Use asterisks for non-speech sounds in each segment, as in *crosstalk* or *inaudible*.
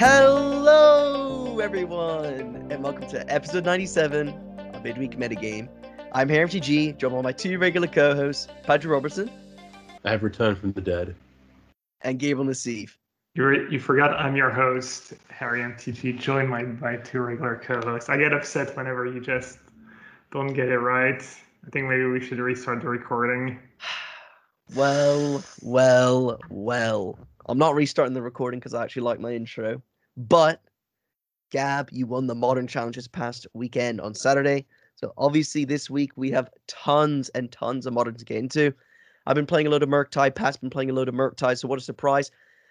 Hello, everyone, and welcome to episode 97 of Midweek Metagame. I'm Harry MTG, joined by my two regular co-hosts, Patrick Robertson I have returned from the dead. and Gabriel Nassif. You you forgot I'm your host, Harry MTG, joined by my two regular co-hosts. I get upset whenever you just don't get it right. I think maybe we should restart the recording. *sighs* Well, well, well. I'm not restarting the recording because I actually like my intro. But Gab, you won the Modern Challenge this past weekend on Saturday. So obviously this week we have tons and tons of Modern to get into. I've been playing a load of Murktide. Pat's been playing a load of Murktide. So what a surprise.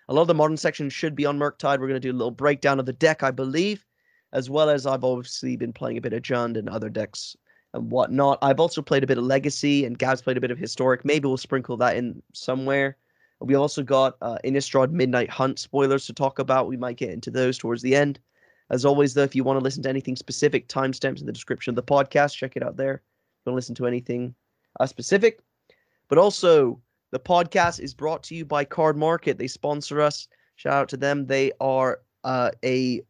A lot of the Modern section should be on Murktide. We're going to do a little breakdown of the deck, I believe, as well as I've obviously been playing a bit of Jund and other decks and whatnot. I've also played a bit of Legacy, and Gab's played a bit of Historic. Maybe we'll sprinkle that in somewhere. We also got uh, Innistrad Midnight Hunt spoilers to talk about. We might get into those towards the end. As always, though, if you want to listen to anything specific, timestamps in the description of the podcast. Check it out there. If you want to listen to anything uh, specific. But also, the podcast is brought to you by Cardmarket. They sponsor us. Shout out to them. They are uh, a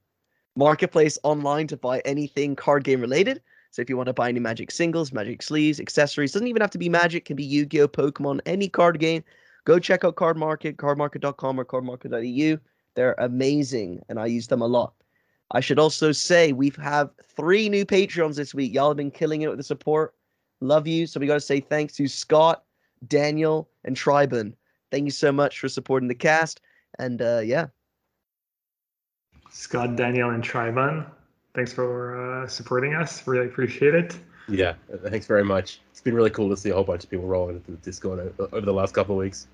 marketplace online to buy anything card game related. So if you want to buy any Magic singles, Magic sleeves, accessories, doesn't even have to be Magic, can be Yu-Gi-Oh, Pokemon, any card game. Go check out Cardmarket, cardmarket.com or cardmarket.eu. They're amazing, and I use them a lot. I should also say we have three new Patreons this week. Y'all have been killing it with the support. Love you. So we got to say thanks to Scott, Daniel, and Triben. Thank you so much for supporting the cast. And uh, yeah, Scott, Daniel, and Triban, thanks for uh, supporting us. Really appreciate it. Yeah, *laughs* thanks very much. It's been really cool to see a whole bunch of people rolling into the Discord over the last couple of weeks.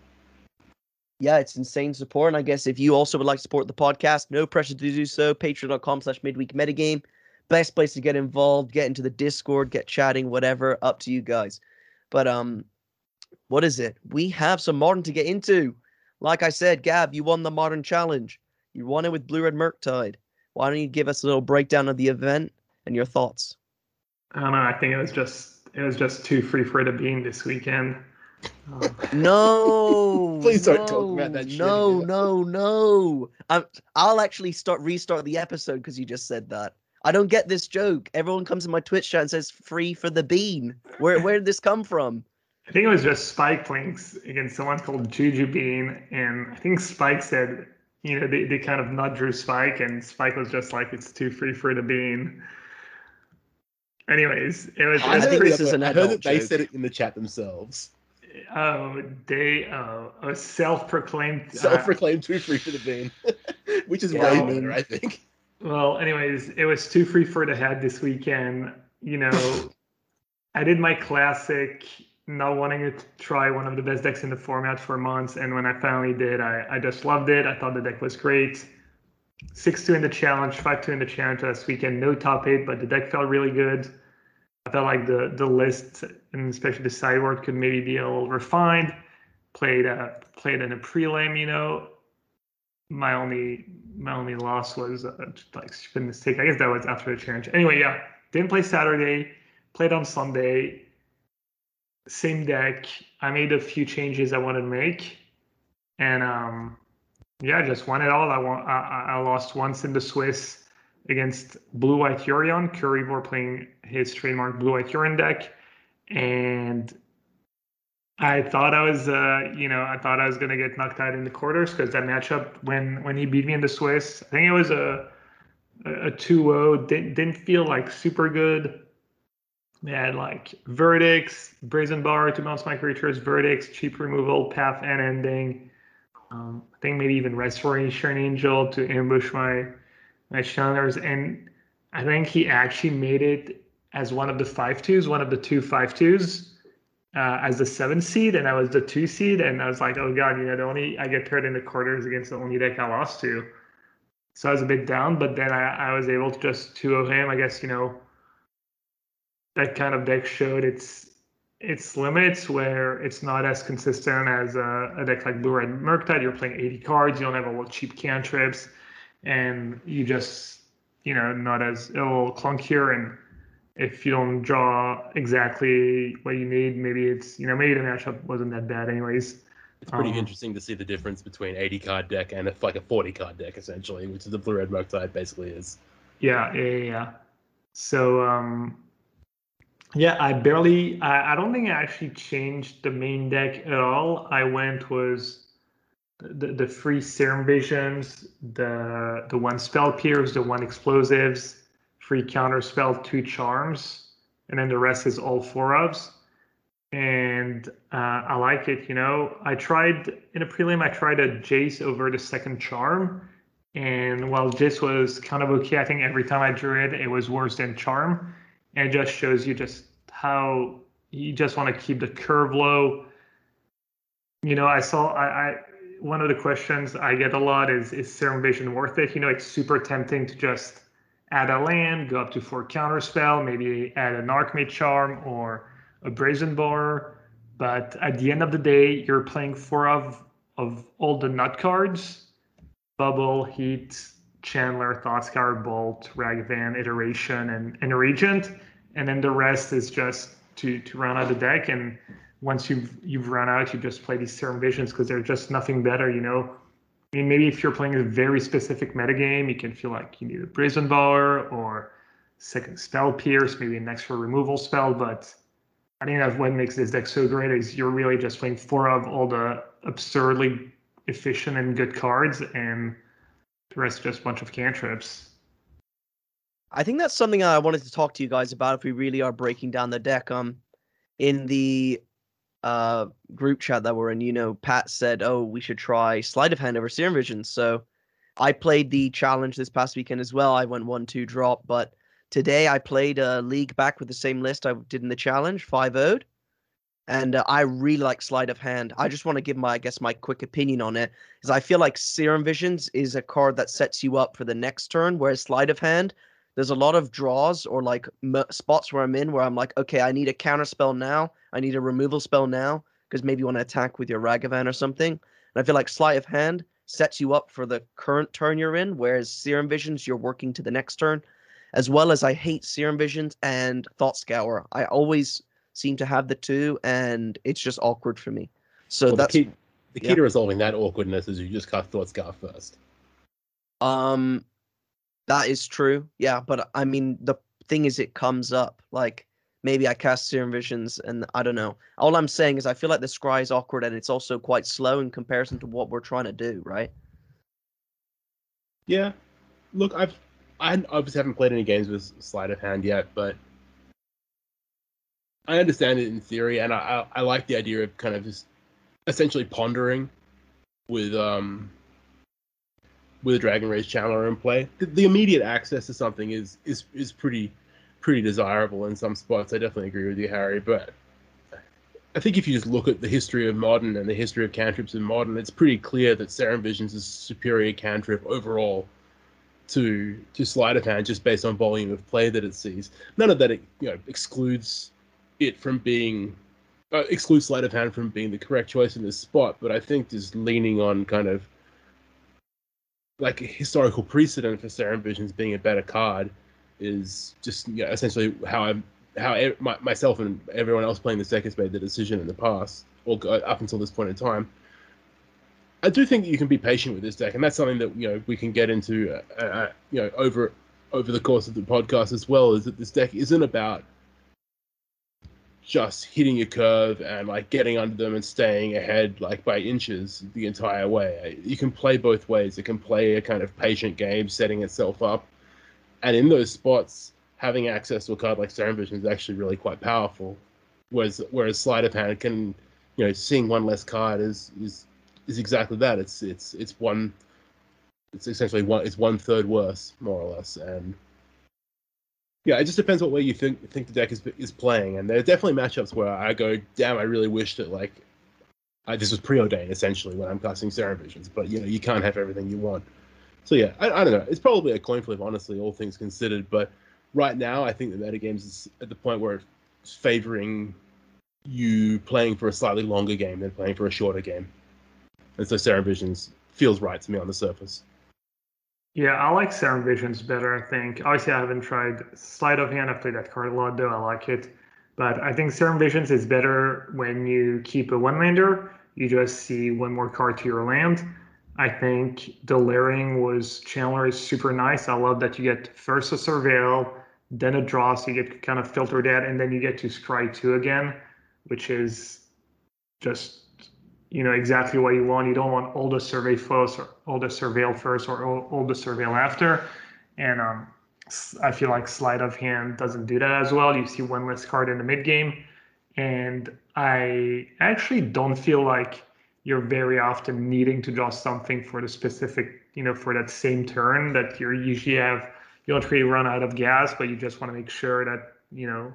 yeah, it's insane support. And I guess if you also would like to support the podcast, no pressure to do so. Patreon.com slash midweek metagame. Best place to get involved, get into the Discord, get chatting, whatever. Up to you guys. But um, what is it? We have some modern to get into. Like I said, Gab, you won the modern challenge. You won it with Blue Red Murktide. Why don't you give us a little breakdown of the event and your thoughts? I don't know. I think it was just it was just too free for it the bean this weekend. Um, No. *laughs* Please don't talk about that shit No, again. no, no. I'm, I'll actually start restart the episode because you just said that. I don't get this joke. Everyone comes in my Twitch chat and says "free for the bean." Where where did this come from? I think it was just Spike Links against someone called Juju Bean, and I think Spike said, you know, they, they kind of nudged drew Spike, and Spike was just like, it's too free for the bean. Anyways, it was I just think pretty- this is an I heard that they joke. said it in the chat themselves. oh, they uh, a self-proclaimed. uh, Self-proclaimed too free for the bean, *laughs* which is Yeah, way better, I think. Well, anyways, it was too free for the head this weekend. You know, *laughs* I did my classic, not wanting to try one of the best decks in the format for months, and when I finally did, I, I just loved it. I thought the deck was great. Six two in the challenge, five two in the challenge last weekend. No top eight, but the deck felt really good. I felt like the the list and especially the sideboard could maybe be a little refined. Played uh, played in a prelim, you know, my only my only loss was uh, like stupid mistake. I guess that was after the challenge. Anyway, yeah, didn't play Saturday. Played on Sunday. Same deck. I made a few changes I wanted to make, and um, yeah, just won it all. I won. I, I lost once in the Swiss against Blue White Yorion. Curry playing his trademark Blue White Yorion deck, and I thought I was, uh, you know, I thought I was gonna get knocked out in the quarters because that matchup when when he beat me in the Swiss, I think it was a a 2-0. Didn't didn't feel like super good. They had like verdicts, brazen bar to bounce my creatures, verdicts, cheap removal, path and ending. Um, I think maybe even restoration angel to ambush my my challengers, and I think he actually made it as one of the five twos, one of the two five twos uh, as the seven seed, and I was the two seed, and I was like, oh god, you know, the only I get paired in the quarters against the only deck I lost to. So I was a bit down, but then I, I was able to just 2 him. I guess, you know, that kind of deck showed its its limits where it's not as consistent as a, a deck like Blue Red Murktide. You're playing 80 cards, you don't have a lot of cheap cantrips, and you just, you know, not as a little clunkier. And if you don't draw exactly what you need, maybe it's, you know, maybe the matchup wasn't that bad, anyways. It's pretty Um, interesting to see the difference between 80 card deck and a, like a 40 card deck essentially, which is the blue red Murktide basically is. Yeah, yeah, yeah, yeah. So um yeah, I barely I, I don't think I actually changed the main deck at all. I went was the, the free serum visions, the the one spell pierce, the one explosives, free counter spell, two charms, and then the rest is all four ofs. And uh, I like it, you know. I tried in a prelim, I tried a Jace over the second charm, and while Jace was kind of okay, I think every time I drew it, it was worse than charm. And it just shows you just how you just want to keep the curve low. You know, I saw I, I one of the questions I get a lot is is Serum Vision worth it? You know, it's super tempting to just add a land, go up to four counter spell, maybe add an Archmage Charm or a Brazen Bar. But at the end of the day, you're playing four of of all the nut cards: Bauble, Heat, Channeler, Thoughtscour, Bolt, Ragavan, Iteration, and, and Regent. And then the rest is just to to round out the deck. And once you've you've run out, you just play these Serum Visions because they're just nothing better, you know. I mean, maybe if you're playing a very specific metagame, you can feel like you need a Brazen Bar or second spell pierce, maybe an extra removal spell. But I think that's what makes this deck so great is you're really just playing four of all the absurdly efficient and good cards, and the rest just a bunch of cantrips. I think that's something I wanted to talk to you guys about if we really are breaking down the deck. Um, in the uh group chat that we're in, you know, Pat said, "Oh, we should try sleight of hand over serum vision." So, I played the challenge this past weekend as well. I went one two drop, but today I played a league back with the same list I did in the challenge, five owed, and uh, I really like sleight of hand. I just want to give my, I guess, my quick opinion on it, is I feel like serum visions is a card that sets you up for the next turn, whereas sleight of hand there's a lot of draws or like m- spots where I'm in where I'm like, okay, I need a counter spell now. I need a removal spell now because maybe you want to attack with your Ragavan or something. And I feel like sleight of hand sets you up for the current turn you're in, whereas serum visions you're working to the next turn. As well as I hate serum visions and thought scour. I always seem to have the two, and it's just awkward for me. So Well, that's the key, the key yeah. to resolving that awkwardness is you just cast Thought Scour first. Um, that is true. Yeah, but I mean, the thing is, it comes up. Like maybe I cast Serum Visions, and I don't know. All I'm saying is, I feel like the scry is awkward, and it's also quite slow in comparison to what we're trying to do, right? Yeah. Look, I've I obviously haven't played any games with sleight of hand yet, but I understand it in theory, and I I, I like the idea of kind of just essentially pondering with um with a Dragon Rage Channeler in play. The, the immediate access to something is is is pretty pretty desirable in some spots. I definitely agree with you, Harry, but I think if you just look at the history of modern and the history of cantrips in modern, it's pretty clear that Serum Visions is superior cantrip overall to to sleight of hand just based on volume of play that it sees. None of that you know excludes it from being uh, excludes sleight of hand from being the correct choice in this spot, but I think just leaning on kind of like a historical precedent for Serum Visions being a better card is just you know, essentially how I how my, myself and everyone else playing this deck has made the decision in the past or up until this point in time. I do think that you can be patient with this deck, and that's something that you know we can get into, uh, uh, you know, over over the course of the podcast as well. Is that this deck isn't about just hitting a curve and like getting under them and staying ahead like by inches the entire way. You can play both ways. It can play a kind of patient game, setting itself up, and in those spots, having access to a card like Serum Vision is actually really quite powerful. Whereas whereas Sleight of Hand can, you know, seeing one less card is is is exactly that. It's it's it's one. It's essentially one. It's one third worse, more or less, and yeah, it just depends what way you think think the deck is is playing. And there are definitely matchups where I go, damn, I really wish that like I, this was preordained essentially when I'm casting Serum Visions, but you know you can't have everything you want. So yeah, I, I don't know. It's probably a coin flip, honestly, all things considered. But right now, I think the metagames is at the point where it's favoring you playing for a slightly longer game than playing for a shorter game. And so Serum Visions feels right to me on the surface. Yeah, I like Serum Visions better, I think. Obviously, I haven't tried Sleight of Hand. I've played that card a lot, though. I like it. But I think Serum Visions is better when you keep a one lander you just see one more card to your land. I think the layering was Channeler is super nice. I love that you get first a surveil, then a draw, so you get kind of filter that, and then you get to scry two again, which is just you know exactly what you want. You don't want all the survey first or all the surveil first or all, all the surveil after. And um, I feel like sleight of hand doesn't do that as well. You see one less card in the mid game, and I actually don't feel like you're very often needing to draw something for the specific, you know, for that same turn that you're usually have. You don't really run out of gas, but you just want to make sure that you know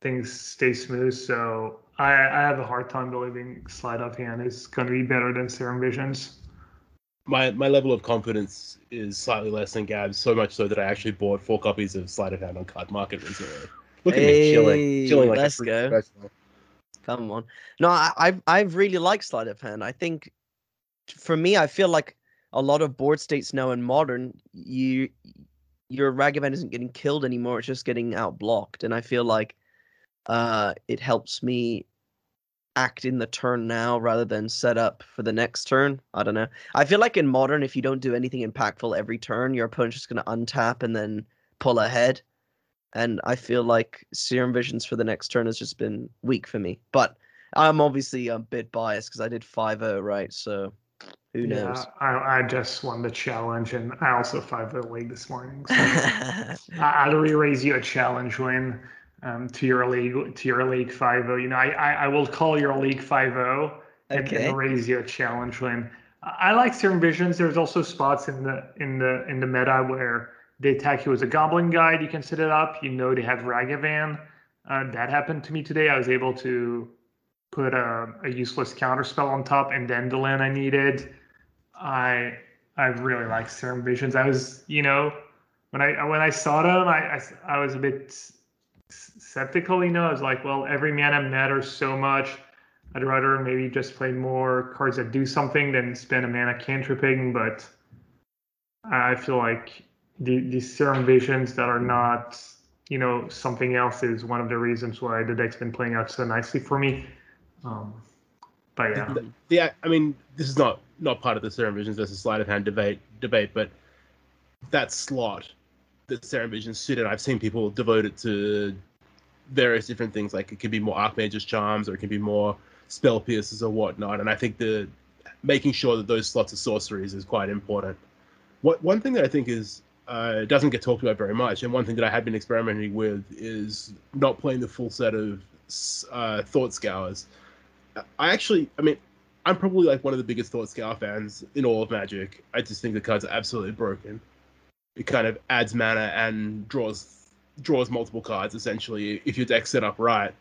things stay smooth. So I, I have a hard time believing sleight of hand is going to be better than Serum Visions. My my level of confidence is slightly less than Gab's, so much so that I actually bought four copies of Sleight of Hand on Cardmarket recently. Look at me chilling, chilling like let's a go. professional. Come on. No, I, I've I've really liked sleight of hand. I think for me, I feel like a lot of board states now in modern, you your Ragavan isn't getting killed anymore. It's just getting out blocked, and I feel like uh, it helps me act in the turn now rather than set up for the next turn. I don't know. I feel like in modern, if you don't do anything impactful every turn, your opponent's just going to untap and then pull ahead. And I feel like Serum Visions for the next turn has just been weak for me. But I'm obviously a bit biased because I did 5 0, right? So who knows? Yeah, I, I just won the challenge, and I also five the league this morning. So *laughs* I, I'll re-raise you a challenge win um, to your league to your league five zero. You know, I, I I will call your league five zero and, Okay. and raise you a challenge win. I like Serum Visions. There's also spots in the in the in the meta where they attack you as a Goblin Guide. You can set it up. You know they have Ragavan. Uh, that happened to me today. I was able to put a, a useless counter spell on top and then the land I needed. I I really like Serum Visions. I was, you know, when I when I saw them, I I, I was a bit s- skeptical. You know, I was like, well, every mana matters so much. I'd rather maybe just play more cards that do something than spend a mana cantripping. But I feel like the Serum Visions that are not, you know, something else is one of the reasons why the deck's been playing out so nicely for me. Um, but yeah. The I mean, this is not not part of the Serum Visions versus Sleight of Hand debate debate, but that slot that Serum Visions sit in, I've seen people devote it to various different things. Like it could be more Archmage's charms, or it can be more spell pierces or whatnot. And I think the making sure that those slots of sorceries is quite important. What one thing that I think is uh, doesn't get talked about very much, and one thing that I have been experimenting with is not playing the full set of uh, Thought Scours. I actually, I mean, I'm probably like one of the biggest Thought Scour fans in all of Magic. I just think the cards are absolutely broken. It kind of adds mana and draws draws multiple cards essentially if your deck's set up right.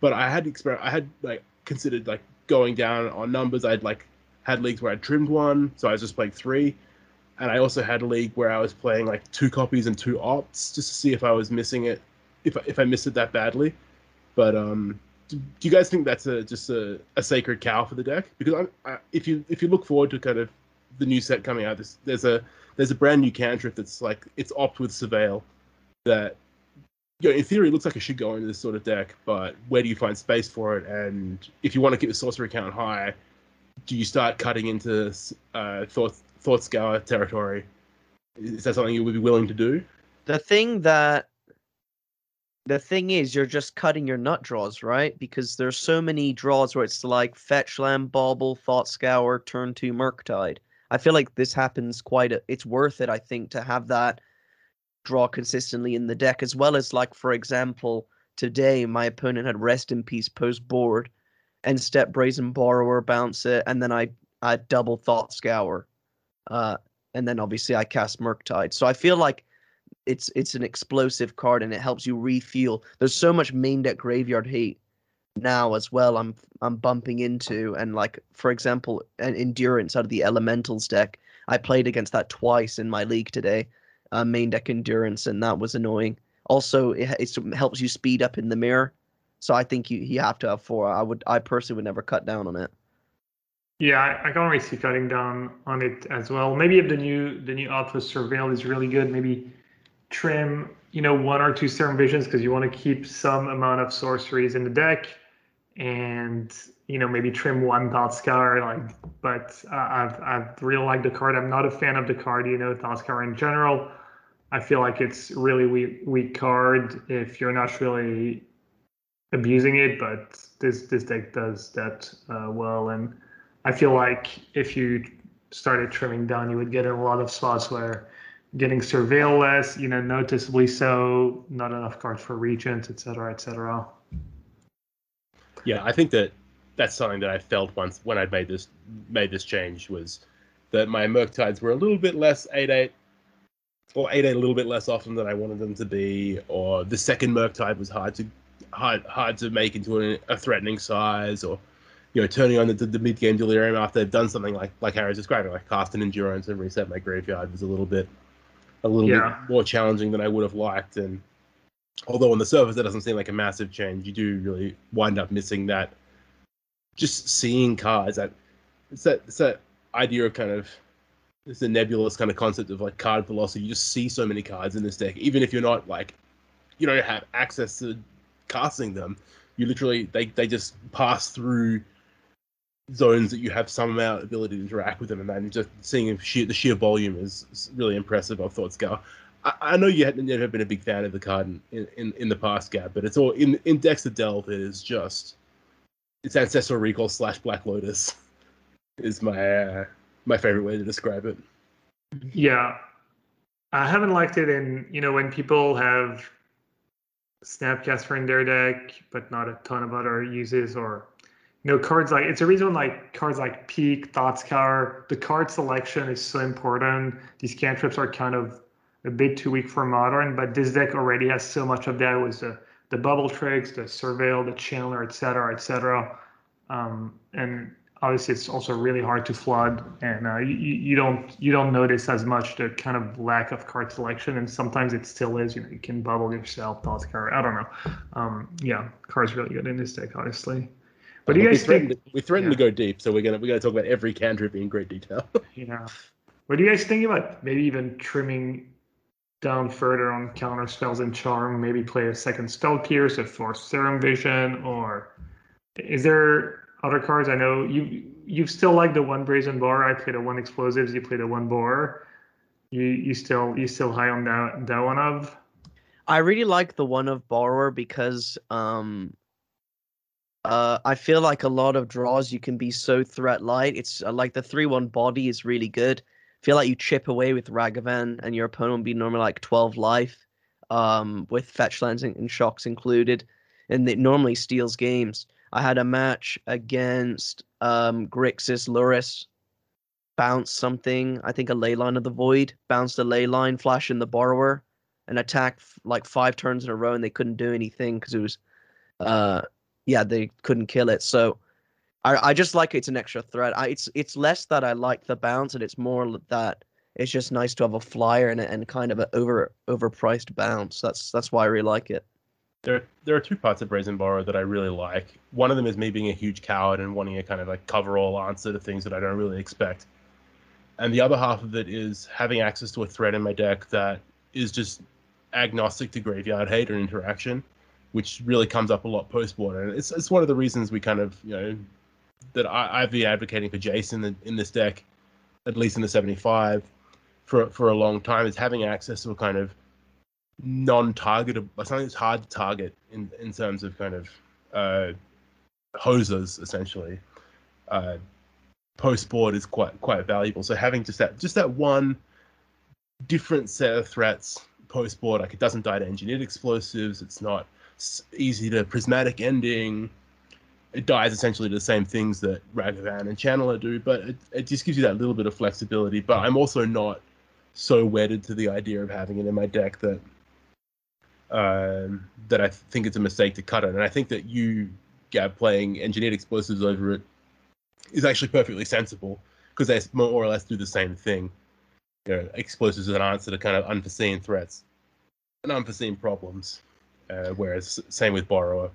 But I had exper- I had like considered like going down on numbers. I'd like had leagues where I trimmed one, so I was just playing three, and I also had a league where I was playing like two copies and two opts just to see if I was missing it, if if I missed it that badly. But um, do, do you guys think that's a just a, a sacred cow for the deck? Because I'm, I, if you if you look forward to kind of the new set coming out, there's there's a there's a brand new cantrip that's like it's opt with surveil that you know, in theory looks like it should go into this sort of deck, but where do you find space for it? And if you want to keep the sorcery count high, do you start cutting into uh, thought thought scour territory? Is that something you would be willing to do? the thing that the thing is you're just cutting your nut draws right because there's so many draws where it's like fetch land bauble thought scour turn to murktide i feel like this happens quite a it's worth it i think to have that draw consistently in the deck as well as like for example today my opponent had rest in peace post board and step brazen borrower bounce it and then i i double thought scour uh and then obviously i cast murktide so i feel like it's it's an explosive card and it helps you refuel. There's so much main deck graveyard hate now as well. I'm I'm bumping into and like for example, an endurance out of the elementals deck. I played against that twice in my league today, uh, main deck endurance, and that was annoying. Also, it, it helps you speed up in the mirror. So I think you you have to have four. I would I personally would never cut down on it. Yeah, I, I can already see cutting down on it as well. Maybe if the new the new Alpha Surveil is really good, maybe trim you know one or two Serum Visions because you want to keep some amount of sorceries in the deck. And you know maybe trim one Thoughtscour like but uh, I've I've really liked the card. I'm not a fan of the card, you know, Thoughtscour in general. I feel like it's really weak weak card if you're not really abusing it, but this this deck does that uh, well, and I feel like if you started trimming down, you would get a lot of spots where getting surveil less, you know, noticeably so, not enough cards for regents, etc., etc. Yeah, I think that that's something that I felt once when I made this made this change was that my Murktides were a little bit less eight eight, or eight eight a little bit less often than I wanted them to be, or the second Murktide was hard to hard hard to make into a, a threatening size, or you know turning on the, the mid game delirium after they've done something like like Harry's describing, like cast an endurance and reset my graveyard was a little bit a little Yeah. bit more challenging than I would have liked, and although on the surface that doesn't seem like a massive change, you do really wind up missing that. Just seeing cards that it's that it's that idea of kind of it's a nebulous kind of concept of like card velocity. You just see so many cards in this deck, even if you're not like you don't have access to casting them. You literally they they just pass through zones that you have some amount of ability to interact with them, and then just seeing sheer, the sheer volume is, really impressive. Of Thought Scour. I, I know you had never been a big fan of the card in, in, in the past, Gab, but it's all in in of Delve. It is just it's ancestral recall slash Black Lotus *laughs* is my uh, my favorite way to describe it. Yeah. I haven't liked it in, you know, when people have Snapcaster in their deck, but not a ton of other uses or know, cards like it's a reason like cards like Peak, Thoughtscour, the card selection is so important. These cantrips are kind of a bit too weak for modern, but this deck already has so much of that with the, the bauble tricks, the surveil, the channeler, etc., etc. Um, and obviously it's also really hard to flood and uh, you, you don't you don't notice as much the kind of lack of card selection and sometimes it still is you know you can bauble yourself toss card i don't know um, yeah card's really good in this deck honestly but do you we guys threatened, think we threatened yeah. to go deep, so we're gonna we're gonna talk about every cantrip in great detail. *laughs* yeah what do you guys think about maybe even trimming down further on counter spells and charm maybe play a second spell pierce or force serum vision or is there other cards i know you you still like the one brazen bar i played a one explosives you played a one bar you you still you still high on that that one of I really like the one of borrower because um uh I feel like a lot of draws you can be so threat light. It's uh, like the 3-1 body is really good. Feel like you chip away with Ragavan and your opponent will be normally like 12 life um with fetch lands and, and shocks included and it normally steals games. I had a match against um Grixis Lurrus bounce something, I think a leyline of the void, bounced a leyline, flash in the borrower and attack f- like five turns in a row and they couldn't do anything because it was uh yeah they couldn't kill it so i i just like it's an extra threat I, it's it's less that i like the bounce and it's more that it's just nice to have a flyer and, and kind of an over overpriced bounce that's that's why i really like it There, there are two parts of Brazen Borrow that I really like. One of them is me being a huge coward and wanting a kind of like cover-all answer to things that I don't really expect. And the other half of it is having access to a threat in my deck that is just agnostic to graveyard hate or interaction, which really comes up a lot post-board. And it's, it's one of the reasons we kind of, you know, that I, I've been advocating for Jason in, in this deck, at least in the 75, for, for a long time, is having access to a kind of non-targetable something that's hard to target in in terms of kind of uh hosers essentially. Uh post board is quite quite valuable. So having just that just that one different set of threats post board like it doesn't die to engineered explosives it's not easy to prismatic ending it dies essentially to the same things that Ragavan and Channeler do, but it, it just gives you that little bit of flexibility. But I'm also not so wedded to the idea of having it in my deck that um, that I think it's a mistake to cut it. And I think that you, Gab, playing engineered explosives over it is actually perfectly sensible because they more or less do the same thing. You know, explosives are an answer to kind of unforeseen threats and unforeseen problems. Uh, whereas same with borrower.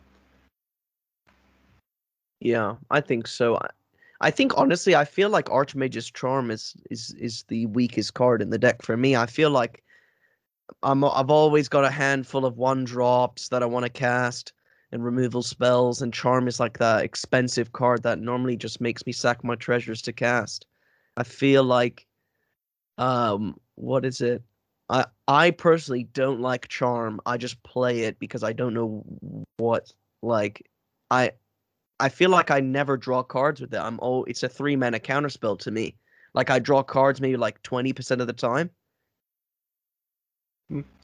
Yeah i think so I, I think honestly i feel like archmage's charm is is is the weakest card in the deck for me i feel like I'm I've always got a handful of one drops that I want to cast, and removal spells, and charm is like that expensive card that normally just makes me sack my treasures to cast. I feel like, um, what is it? I I personally don't like charm. I just play it because I don't know what like I I feel like I never draw cards with it. I'm oh, it's a three mana counterspell to me. Like I draw cards maybe like twenty percent of the time.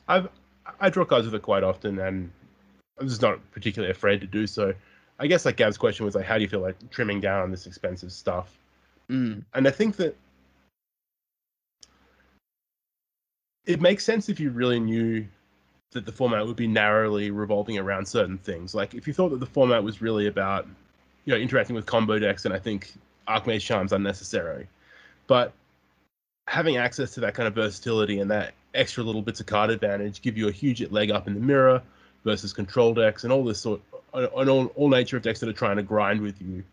I've I draw cards with it quite often, and I'm just not particularly afraid to do so. I guess like Gab's question was like, how do you feel like trimming down on this expensive stuff? Mm. And I think that it makes sense if you really knew that the format would be narrowly revolving around certain things. Like if you thought that the format was really about, you know, interacting with combo decks, and I think Archmage Charm's unnecessary. But having access to that kind of versatility and that extra little bits of card advantage give you a huge leg up in the mirror versus control decks and all this sort and all, all nature of decks that are trying to grind with you.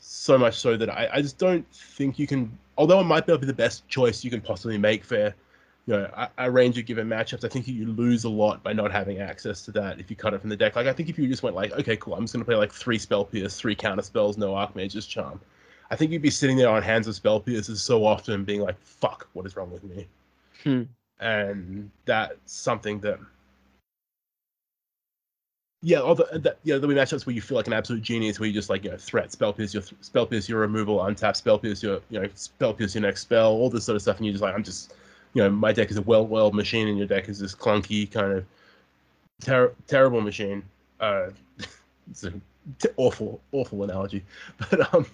So much so that I, I just don't think you can although it might not be the best choice you can possibly make for you know, a, a range of given matchups, I think you lose a lot by not having access to that if you cut it from the deck. Like I think if you just went like, okay, cool, I'm just gonna play like three spell pierce, three counter spells, no Archmage's charm. I think you'd be sitting there on hands of spell pierces so often being like, fuck, what is wrong with me? Hmm. And that's something that yeah, all the, that, yeah, there'll be matchups where you feel like an absolute genius, where you just like you know threat, spell pierce, your th- spell pierce, your removal, untap, spell pierce, your you know spell pierce, your next spell, all this sort of stuff, and you're just like, I'm just you know, my deck is a well-oiled machine, and your deck is this clunky kind of ter- terrible machine. Uh, *laughs* it's an t- awful, awful analogy, *laughs* but um,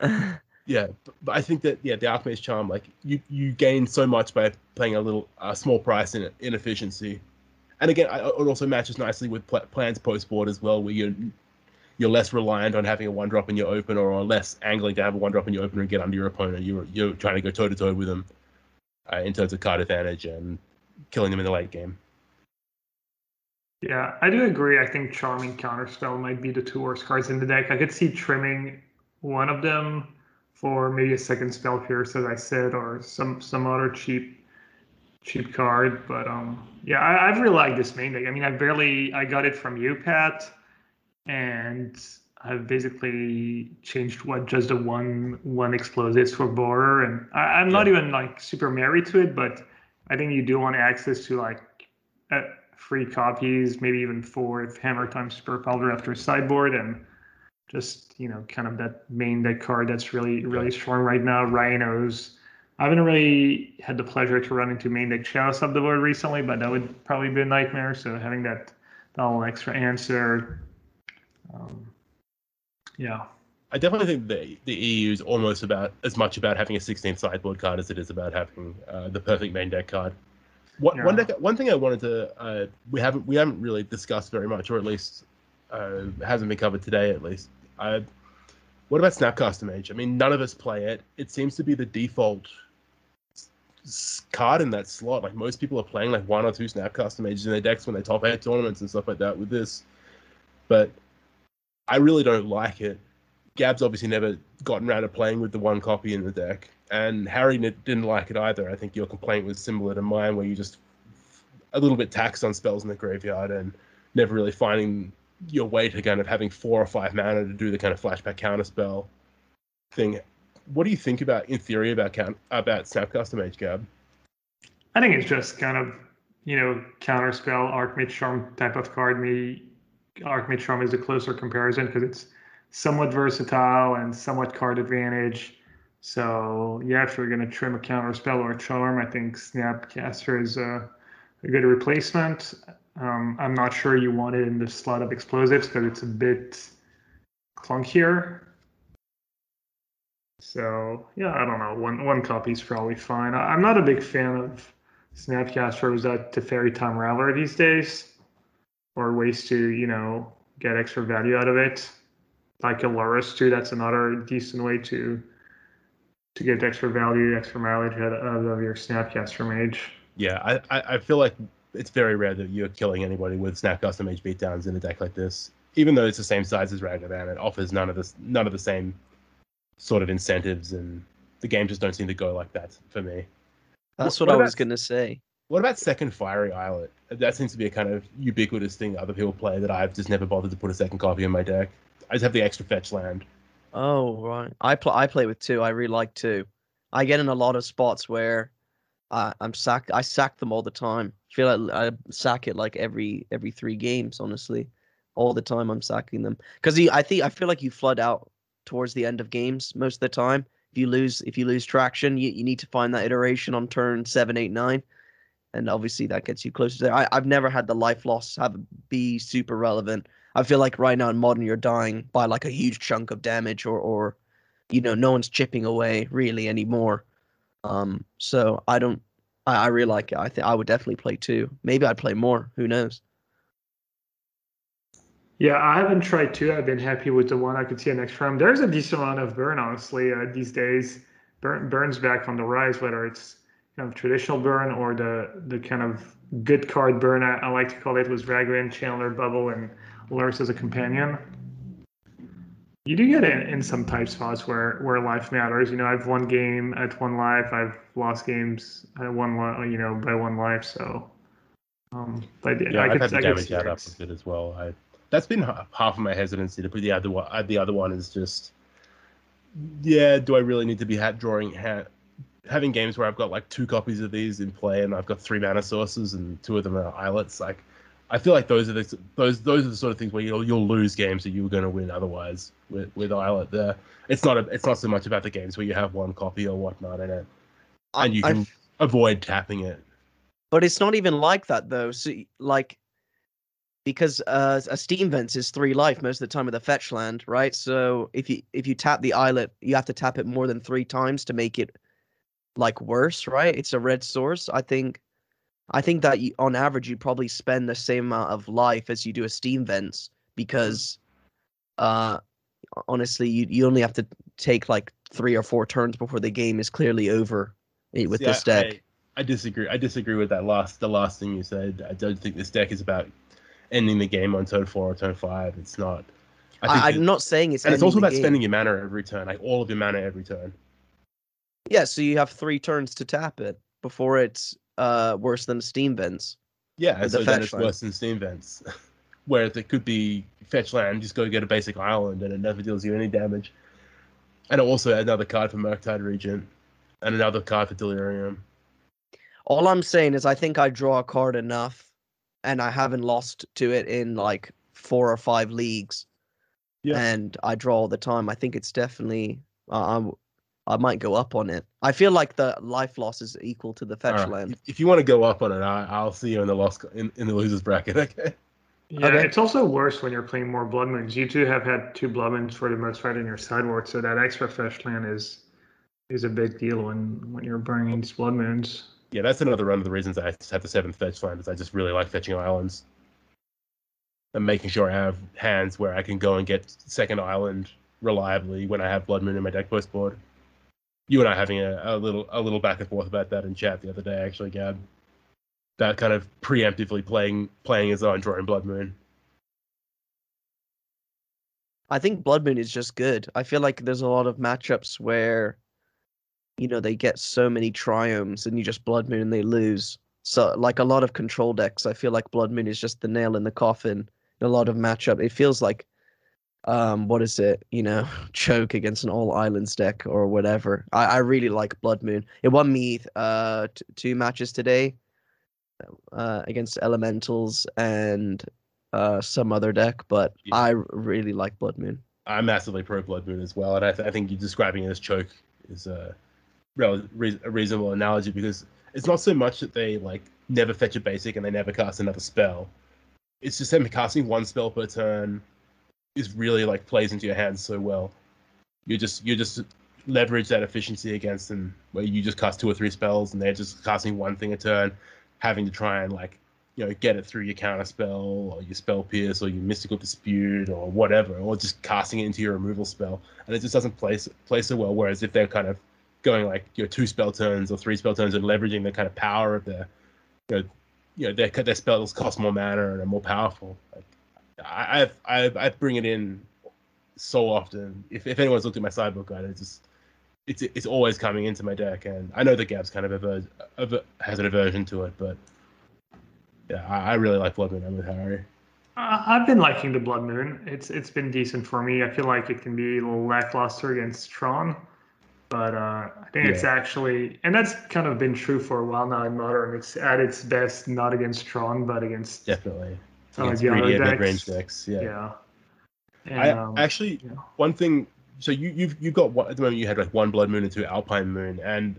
*laughs* yeah. But, but I think that yeah, the Archmage Charm, like you, you gain so much by playing a little, a small price in inefficiency, and again, I, it also matches nicely with pl- plans post board as well, where you're you're less reliant on having a one drop in your opener or less angling to have a one drop in your opener and get under your opponent. You're you're trying to go toe to toe with them uh, in terms of card advantage and killing them in the late game. Yeah, I do agree. I think Charming Counterspell might be the two worst cards in the deck. I could see trimming one of them for maybe a second spell pierce, as I said, or some some other cheap cheap card. But um, yeah, I, I've really liked this main deck. I mean, I barely I got it from you, Pat, and I've basically changed what just the one one explosives for border, and I, am not even like super married to it, but I think you do want access to like uh, free copies, maybe even four if Hammer Time Super Powder after a sideboard, and just you know kind of that main deck card that's really really strong right now. Rhinos. I haven't really had the pleasure to run into main deck Chalice up the board recently, but that would probably be a nightmare. So having that, that little extra answer. Um, yeah. I definitely think the the EU is almost about as much about having a 16th sideboard card as it is about having uh, the perfect main deck card. What, yeah. One deck, one thing I wanted to uh, we haven't we haven't really discussed very much, or at least uh, hasn't been covered today. At least, what about Snapcaster Mage? I mean, none of us play it. It seems to be the default card in that slot. Like most people are playing like one or two Snapcaster Mages in their decks when they top eight tournaments and stuff like that with this. But I really don't like it. Gab's obviously never gotten around to playing with the one copy in the deck, and Harry didn't like it either. I think your complaint was similar to mine, where you just a little bit taxed on spells in the graveyard and never really finding your way to kind of having four or five mana to do the kind of flashback counter spell thing. What do you think about, in theory, about count about Snapcaster Mage, Gab? I think it's just kind of you know counter spell Archmage Charm type of card. Me Archmage Charm is a closer comparison because it's somewhat versatile and somewhat card advantage. So yeah, if you're gonna trim a counter spell or a charm, I think Snapcaster is a, a good replacement. Um, I'm not sure you want it in the slot of explosives because it's a bit clunkier. So yeah, I don't know. One one copy is probably fine. I, am not a big fan of Snapcaster as that Teferi Time Raveler these days or ways to you know get extra value out of it. Like Aluris too that's another decent way to to get extra value extra mileage out of your snapcaster mage. Yeah I, I feel like it's very rare that you're killing anybody with snapcaster mage beatdowns in a deck like this. Even though it's the same size as Ragavan, it offers none of this none of the same sort of incentives and the games just don't seem to go like that for me. That's what, what, what I was gonna say What about second fiery islet? That seems to be a kind of ubiquitous thing other people play that I've just never bothered to put a second copy in my deck. I just have the extra fetch land. Oh right, I play I play with two. I really like two. I get in a lot of spots where I, I'm sack I sack them all the time. I feel like I sack it like every every three games. Honestly, all the time I'm sacking them because I think I feel like you flood out towards the end of games most of the time. If you lose if you lose traction, you, you need to find that iteration on turn seven, eight, nine, and obviously that gets you closer to there. I, I've never had the life loss have be super relevant. I feel like right now in modern you're dying by like a huge chunk of damage or or you know no one's chipping away really anymore. Um, so I don't. I, I really like it. I think I would definitely play two. Maybe I'd play more. Who knows? Yeah, I haven't tried two. I've been happy with the one I could see next round. There's a decent amount of burn, honestly, uh, these days. Burn, burns back on the rise, whether it's kind of traditional burn or the the kind of good card burn. I, I like to call it was Ragavan, Channeler, Bauble, and Lurrus as a companion. You do get in, in some type spots where where life matters. You know, I've won game at one life. I've lost games at one, you know, by one life. So, um, but yeah, I I've could, had the damage add up with it as well. I that's been half of my hesitancy to put the other one. The other one is just, yeah, do I really need to be hat drawing hat? Having games where I've got like two copies of these in play and I've got three mana sources and two of them are islets. Like, I feel like those are the those those are the sort of things where you'll you'll lose games that you were going to win otherwise with with islet there. It's not a, it's not so much about the games where you have one copy or whatnot in it, and you can I've, avoid tapping it. But it's not even like that though. So like because uh, a steam vents is three life most of the time with a fetch land, right? So if you if you tap the islet, you have to tap it more than three times to make it like worse, right? It's a red source. I think I think that you, on average you probably spend the same amount of life as you do a steam vents because uh honestly you you only have to take like three or four turns before the game is clearly over eh, with See, this deck. I, I disagree. I disagree with that last the last thing you said. I don't think this deck is about ending the game on turn four or turn five. It's not. I am not saying it's. And it's also about game. spending your mana every turn, like all of your mana every turn. Yeah, so you have three turns to tap it before it's uh worse than Steam Vents. Yeah, so then it's land. worse than Steam Vents. *laughs* Where it could be fetch land, just go get a basic island and it never deals you any damage. And also another card for Murktide Regent and another card for Delirium. All I'm saying is I think I draw a card enough and I haven't lost to it in like four or five leagues. Yeah. And I draw all the time. I think it's definitely uh, I might go up on it. I feel like the life loss is equal to the fetch right. land. If you want to go up on it, I, will see you in the loss in, in the losers bracket. *laughs* Okay. Yeah, okay. it's also worse when you're playing more blood moons. You two have had two blood moons for the most part in your sideboard, so that extra fetch land is is a big deal when when you're burning these blood moons yeah, that's another one of the reasons I have the seventh fetch land is I just really like fetching islands and making sure I have hands where I can go and get second island reliably when I have Blood Moon in my deck post board. You and I having a, a little a little back and forth about that in chat the other day, actually, Gab. That kind of preemptively playing playing his own drawing Blood Moon. I think Blood Moon is just good. I feel like there's a lot of matchups where you know they get so many triomes and you just blood moon and they lose so like a lot of control decks i feel like blood moon is just the nail in the coffin in a lot of matchup it feels like um what is it you know *laughs* choke against an all islands deck or whatever i, I really like blood moon it won me uh t- two matches today uh against elementals and uh some other deck but yeah. i really like blood moon i'm massively pro blood moon as well and i, th- I think you're describing it as choke is uh a reasonable analogy because it's not so much that they like never fetch a basic and they never cast another spell. It's just them casting one spell per turn is really like plays into your hands so well. You just you just leverage that efficiency against them where you just cast two or three spells and they're just casting one thing a turn, having to try and like you know get it through your counter spell or your spell pierce or your mystical dispute or whatever, or just casting it into your removal spell, and it just doesn't play play so well. Whereas if they're kind of going like you know two spell turns or three spell turns and leveraging the kind of power of their you know you know their their spells cost more mana and are more powerful. Like I I I bring it in so often. If if anyone's looked at my sideboard guide, I just it's it's always coming into my deck, and I know the Gab's kind of aver- aver- has an aversion to it, but yeah, I, I really like Blood Moon. I'm with Harry. Uh, I've been liking the Blood Moon. It's it's been decent for me. I feel like it can be a little lackluster against Tron, but uh, I think it's actually, and that's kind of been true for a while now in Modern. It's at its best, not against Tron, but against Definitely. Some of Against the other decks. mid-range decks. Yeah. Yeah. And, I um, actually yeah. one thing. So you you've you've got one, at the moment you had like one Blood Moon and two Alpine Moon, and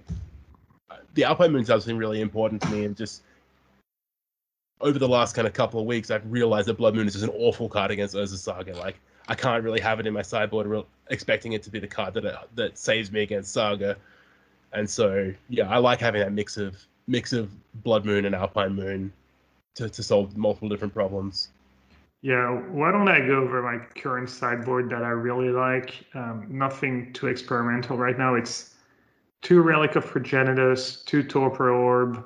the Alpine Moon does seem really important to me, and just over the last kind of couple of weeks, I've realized that Blood Moon is just an awful card against Urza Saga. Like I can't really have it in my sideboard, real, expecting it to be the card that that saves me against Saga, and so yeah, I like having that mix of mix of Blood Moon and Alpine Moon to to solve multiple different problems. Yeah, why don't I go over my current sideboard that I really like? Um, nothing too experimental right now. It's two Relic of Progenitus, two Torpor Orb,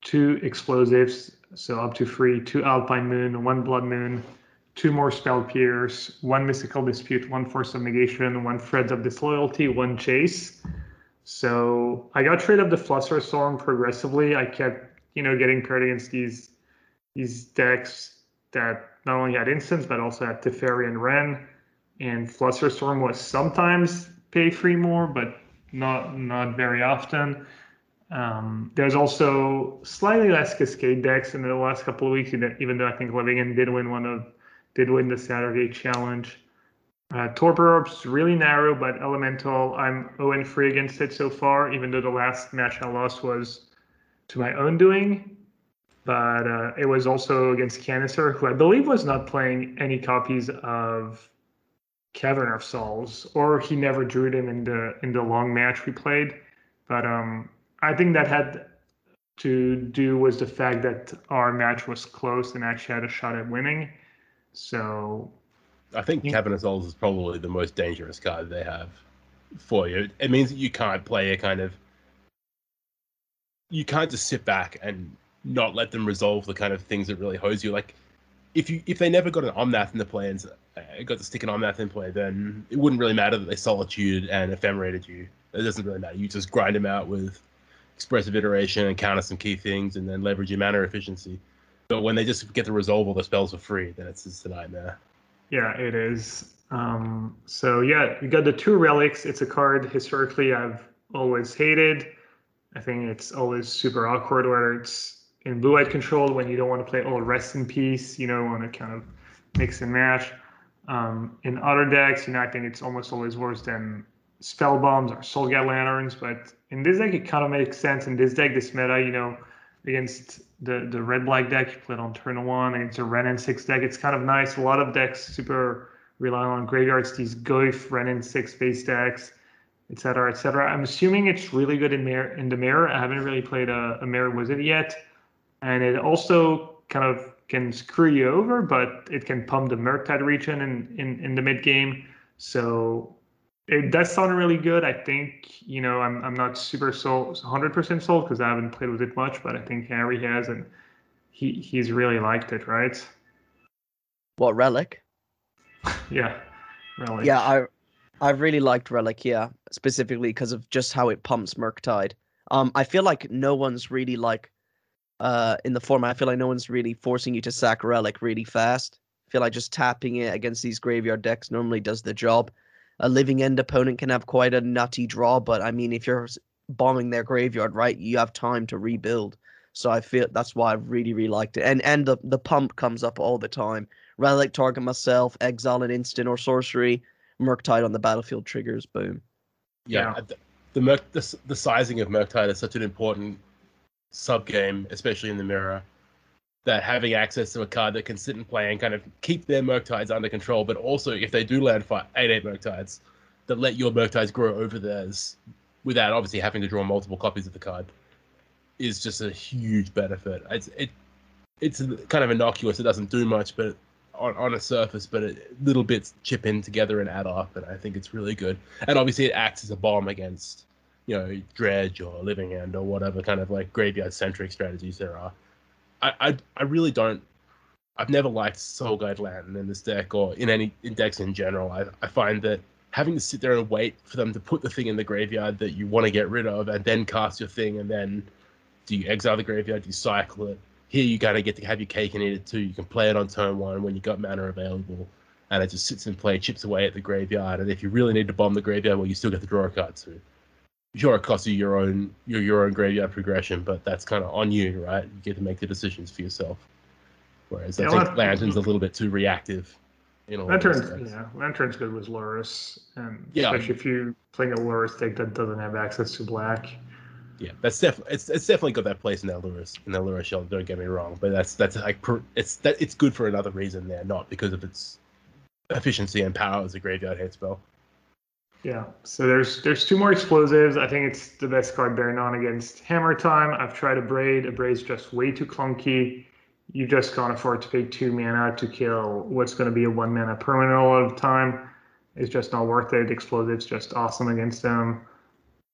two Explosives, so up to three, two Alpine Moon, one Blood Moon, two more Spell Pierce, one Mystical Dispute, one Force of Negation, one Threads of Disloyalty, one Jace. So I got rid of the Flusterstorm progressively. I kept, you know, getting paired against these these decks that not only had instants but also had Teferi and Wrenn. And Flusterstorm was sometimes pay three more, but not not very often. Um, there's also slightly less Cascade decks in the last couple of weeks, even though I think Living End did win one of did win the Saturday challenge. Uh, Torpor Orb's really narrow, but Elemental, I'm 0 3 against it so far, even though the last match I lost was to my own doing but uh, it was also against Canister, who I believe was not playing any copies of Cavern of Souls, or he never drew them in the in the long match we played. But um, I think that had to do with the fact that our match was close and actually had a shot at winning. So I think Yeah. Cavern of Souls is probably the most dangerous card they have for you. It means that you can't play a kind of you can't just sit back and not let them resolve the kind of things that really hose you. Like if you if they never got an Omnath in the plans, uh, got to stick an Omnath in play, then it wouldn't really matter that they solitude and ephemerated you. It doesn't really matter. You just grind them out with expressive iteration and counter some key things, and then leverage your mana efficiency. But when they just get to resolve all the spells for free, then it's just a nightmare. Yeah, it is. Um, so yeah, you got the two relics. It's a card historically I've always hated. I think it's always super awkward whether it's in blue white control when you don't want to play all rest in peace, you know, want to kind of mix and match. Um, in other decks, you know, I think it's almost always worse than spell bombs or soul guide lanterns. But in this deck, it kind of makes sense. In this deck, this meta, you know, against the the red black deck you played on turn one against a Wrenn and six deck. It's kind of nice. A lot of decks super rely on graveyards. These Goyf Wrenn and six base decks, et cetera, et cetera. I'm assuming it's really good in mirror in the mirror. I haven't really played a, a mirror wizard yet, and it also kind of can screw you over, but it can pump the Murktide Regent in in, in the mid game. So it does sound really good. I think you know I'm I'm not super sold, 100% sold because I haven't played with it much, but I think Harry has, and he he's really liked it, right? What relic? *laughs* Yeah, really. Yeah, I I really liked Relic, yeah, specifically because of just how it pumps Murktide. Um, I feel like no one's really like, uh, in the format. I feel like no one's really forcing you to sack Relic really fast. I feel like just tapping it against these graveyard decks normally does the job. A living end opponent can have quite a nutty draw, but I mean, if you're bombing their graveyard, right, you have time to rebuild. So I feel that's why I really, really liked it. And and the the pump comes up all the time. Relic target myself, exile an instant or sorcery, Murktide on the battlefield triggers, boom. yeah, Yeah. the the, Merc, the the sizing of Murktide is such an important sub game, especially in the mirror, that having access to a card that can sit and play and kind of keep their Murktides under control, but also if they do land five, eight eight Murktides, that let your Murktides grow over theirs without obviously having to draw multiple copies of the card, is just a huge benefit. It's it it's kind of innocuous. It doesn't do much, but on, on a surface, but it, little bits chip in together and add up, and I think it's really good. And obviously, it acts as a bomb against, you know, dredge or living end or whatever kind of like graveyard centric strategies there are. I, I I really don't. I've never liked Soul Guide Lantern in this deck or in any in decks in general. I, I find that having to sit there and wait for them to put the thing in the graveyard that you want to get rid of, and then cast your thing, and then do you exile the graveyard? Do you cycle it? Here you gotta get to have your cake and eat it too. You can play it on turn one when you've got mana available, and it just sits in play, chips away at the graveyard. And if you really need to bomb the graveyard, well, you still get to draw a card too. Sure, it costs you your own your your own graveyard progression, but that's kind of on you, right? You get to make the decisions for yourself. Whereas I think Lantern's a little bit too reactive. In all Lantern's yeah, Lantern's good with Lurrus, and Yeah. especially if you're playing a Lurrus deck that doesn't have access to black. Yeah, that's definitely it's, it's definitely got that place in that Lurrus in that Lurrus shell. Don't get me wrong, but that's that's like per, it's that it's good for another reason there, not because of its efficiency and power as a graveyard hit spell. Yeah. So there's there's two more explosives. I think it's the best card bearing on against Hammer Time. I've tried Abrade. A braid's just way too clunky. You just can't afford to pay two mana to kill what's going to be a one mana permanent all of the time. It's just not worth it. Explosive's just awesome against them.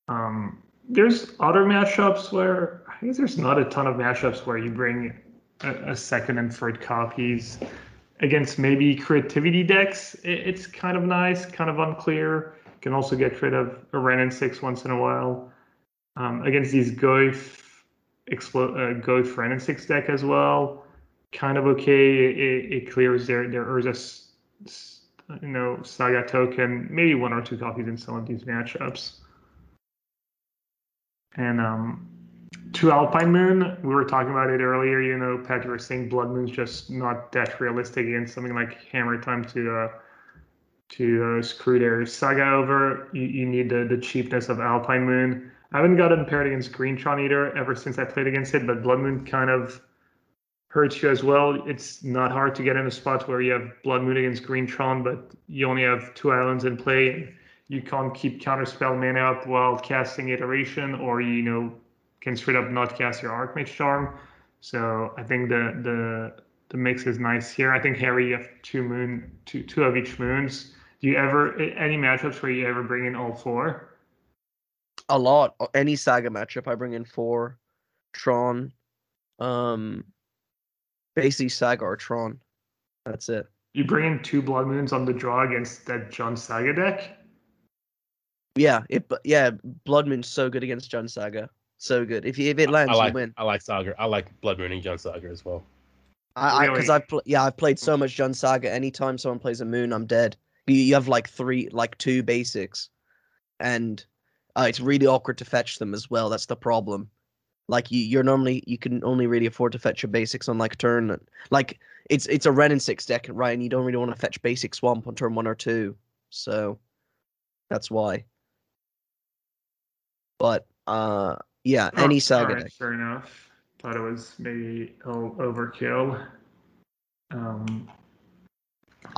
Um, there's other matchups where I guess there's not a ton of matchups where you bring a, a second and third copies against maybe creativity decks. It, it's kind of nice, kind of unclear. Can also get rid of a Wrenn and six once in a while. Um, against these Goyf, explo- uh, Goyf Wrenn and six deck as well, kind of okay. It, it clears their their Urza, you know, Saga token. Maybe one or two copies in some of these matchups. And um, to Alpine Moon, we were talking about it earlier. You know, Pat, you were saying Blood Moon's just not that realistic against something like Hammer Time to uh, to uh, screw their saga over. You, you need the, the cheapness of Alpine Moon. I haven't gotten paired against Greentron either ever since I played against it, but Blood Moon kind of hurts you as well. It's not hard to get in a spot where you have Blood Moon against Greentron, but you only have two islands in play. You can't keep counterspell mana up while casting iteration, or you know can straight up not cast your Archmage Charm. So I think the the the mix is nice here. I think Harry, you have two moon, two two of each moons. Do you ever any matchups where you ever bring in all four? A lot. Any saga matchup, I bring in four, Tron, um, basically saga or Tron. That's it. You bring in two blood moons on the draw against that Jund Saga deck. Yeah, it. Yeah, Blood Moon's so good against Jund Saga. So good. If you, if it lands, I like you win. I like Saga. I like Blood Moon and Jund Saga as well. I because Really? I've pl- yeah I've played so much Jund Saga. Anytime someone plays a moon, I'm dead. You, you have like three, like two basics, and uh, it's really awkward to fetch them as well. That's the problem. Like you, you're normally you can only really afford to fetch your basics on like turn. Like it's it's a Wrenn and six deck, right? And you don't really want to fetch basic swamp on turn one or two. So that's why. But uh, yeah, Oh, any saga alright, deck. Fair enough. Thought it was maybe o- overkill. Um,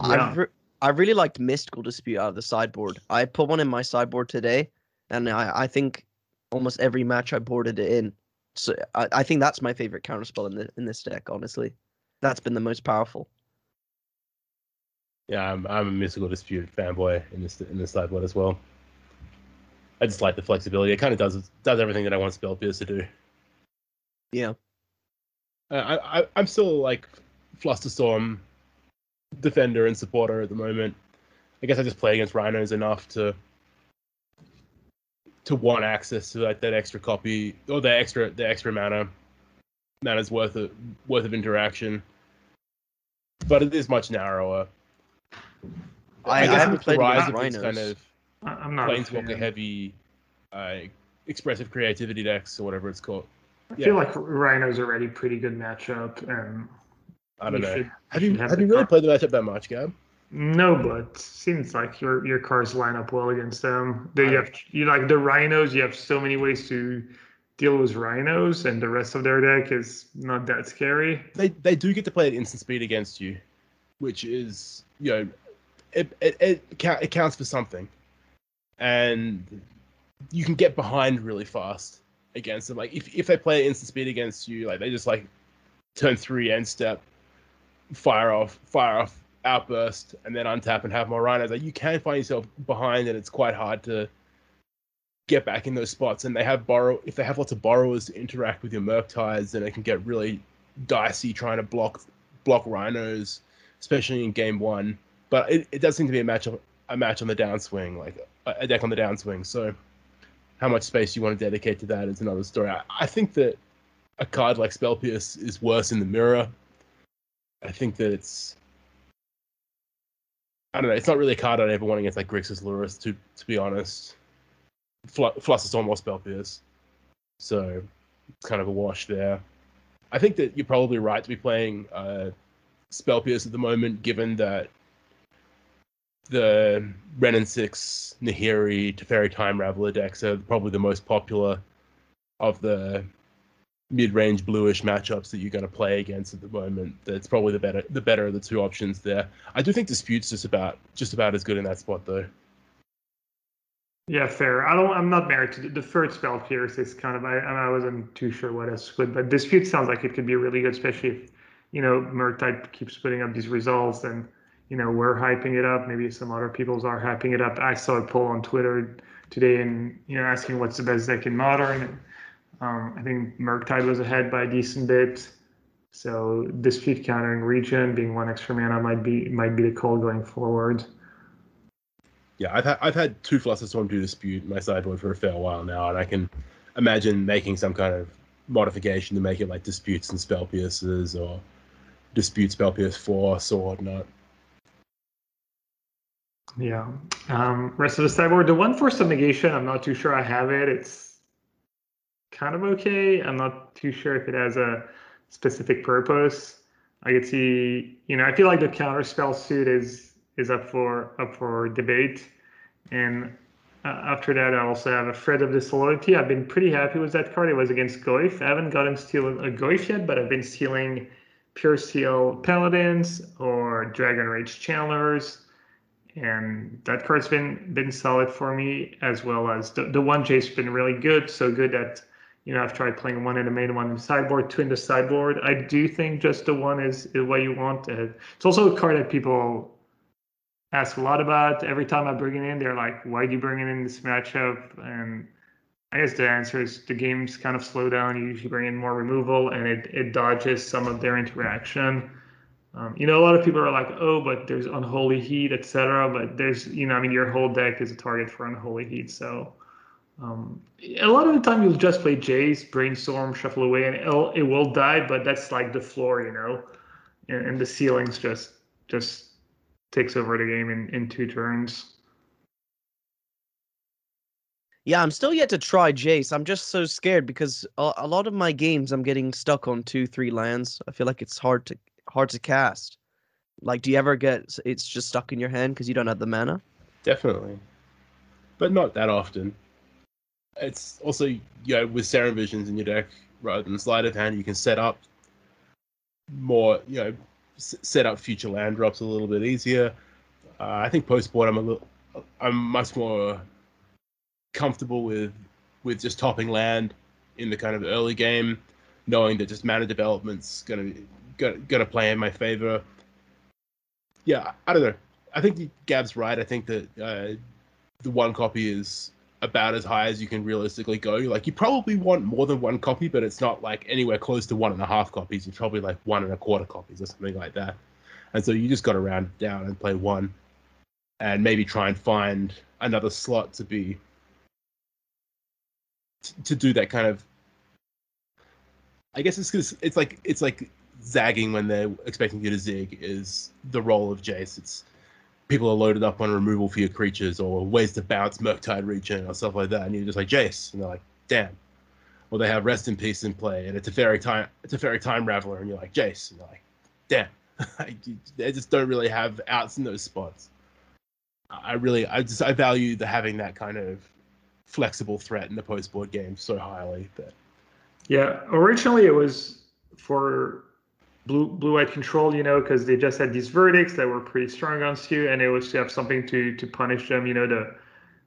yeah. I've re- I really liked Mystical Dispute out of the sideboard. I put one in my sideboard today, and I, I think almost every match I boarded it in. So I, I think that's my favorite counterspell in the in this deck. Honestly, that's been the most powerful. Yeah, I'm I'm a mystical dispute fanboy in this in this sideboard as well. I just like the flexibility. It kind of does does everything that I want Spell Pierce to do. Yeah, Uh, I, I I'm still like Flusterstorm defender and supporter at the moment. I guess I just play against rhinos enough to to want access to like that extra copy or the extra the extra mana mana's worth of worth of interaction. But it is much narrower. I, I, guess haven't with the played rise against of rhinos. kind of I- I'm not. a planeswalker fan. heavy uh, expressive creativity decks or whatever it's called. I yeah. feel like Rhino's already pretty good matchup, and I don't you know. should- have you have have you really car- played the matchup that much, Gab? No, but seems like your your cars line up well against them. They you have you like the rhinos. You have so many ways to deal with rhinos, and the rest of their deck is not that scary. They they do get to play at instant speed against you, which is you know it it it, count, it counts for something, and you can get behind really fast against them. Like if if they play at instant speed against you, like they just like turn three end step, fire off fire off outburst, and then untap and have more rhinos. Like you can find yourself behind, and it's quite hard to get back in those spots. And they have borrow if they have lots of borrowers to interact with your Murktides, then it can get really dicey trying to block block rhinos, especially in game one. But it, it does seem to be a matchup a match on the downswing, like a, a deck on the downswing. So how much space you want to dedicate to that is another story. I, I think that a card like Spell Pierce is worse in the mirror. I think that it's I don't know. It's not really a card I'd ever want against like Grixis Lurrus, to to be honest. Fl- Flusterstorm or Spell Pierce. So it's kind of a wash there. I think that you're probably right to be playing uh, Spell Pierce at the moment, given that the Wrenn and Six, Nahiri, Teferi Time Raveler decks are probably the most popular of the mid-range bluish matchups that you're going to play against at the moment. That's probably the better the better of the two options there. I do think Dispute's just about just about as good in that spot though. Yeah, fair. I don't. I'm not married to the, third spell pierce. Is kind of. I, I wasn't too sure what else good, but dispute sounds like it could be really good, especially if you know Murktide keeps putting up these results, and you know we're hyping it up. Maybe some other people's are hyping it up. I saw a poll on Twitter today, and you know asking what's the best deck in modern. And, um, I think Murktide was ahead by a decent bit. So dispute countering Regent being one extra mana might be might be the call going forward. Yeah, I've had I've had two Flusterstorm do dispute my sideboard for a fair while now, and I can imagine making some kind of modification to make it like disputes and spell pierces or dispute spell pierce force or whatnot. Yeah. Um, rest of the sideboard, the one force of negation, I'm not too sure I have it. It's kind of okay. I'm not too sure if it has a specific purpose. I could see, you know, I feel like the counter spell suit is is up for up for debate, and uh, after that, I also have a Thread of Disloyalty. I've been pretty happy with that card. It was against Goyf. I haven't gotten steal a Goyf yet, but I've been stealing Puresteel Paladins or Dragon Rage Channelers, and that card's been been solid for me as well as the the one J's been really good. So good that you know I've tried playing one in the main, one in the sideboard, two in the sideboard. I do think just the one is, is what you want. Uh, it's also a card that people ask a lot about. Every time I bring it in, they're like, "Why do you bring it in this matchup?" And I guess the answer is the game's kind of slow down. You usually bring in more removal, and it it dodges some of their interaction. Um, you know, a lot of people are like, "Oh, but there's unholy heat, etc." But there's, you know, I mean, your whole deck is a target for unholy heat, so. Um, a lot of the time you'll just play Jace, brainstorm, shuffle away, and it'll, it will die. But that's like the floor, you know, and, and the ceiling's just just takes over the game in, in two turns. Yeah, I'm still yet to try Jace. I'm just so scared because a, a lot of my games I'm getting stuck on two, three lands. I feel like it's hard to hard to cast. Like, do you ever get it's just stuck in your hand because you don't have the mana? Definitely, but not that often. It's also you know with Serum Visions in your deck rather than Sleight of Hand, you can set up more you know set up future land drops a little bit easier. Uh, I think post board I'm a little, I'm much more comfortable with with just topping land in the kind of early game, knowing that just mana development's gonna gonna, gonna play in my favor. Yeah, I don't know. I think Gab's right. I think that uh, the one copy is about as high as you can realistically go. Like you probably want more than one copy, but it's not like anywhere close to one and a half copies. It's probably like one and a quarter copies or something like that. And so you just got to round it down and play one, and maybe try and find another slot to be to do that kind of. I guess it's because it's like it's like zagging when they're expecting you to zig is the role of Jace. It's people are loaded up on removal for your creatures or ways to bounce Murktide Regent or stuff like that, and you're just like Jace, and they're like, damn. Or they have Rest in Peace in play, and it's Teferi time, it's Teferi time Raveler, and you're like Jace, and you're like, damn. *laughs* they just don't really have outs in those spots. I really, I just, I value the having that kind of flexible threat in the post board game so highly that. Yeah, originally it was for blue blue white control you know because they just had these verdicts that were pretty strong against you and it was to have something to to punish them you know the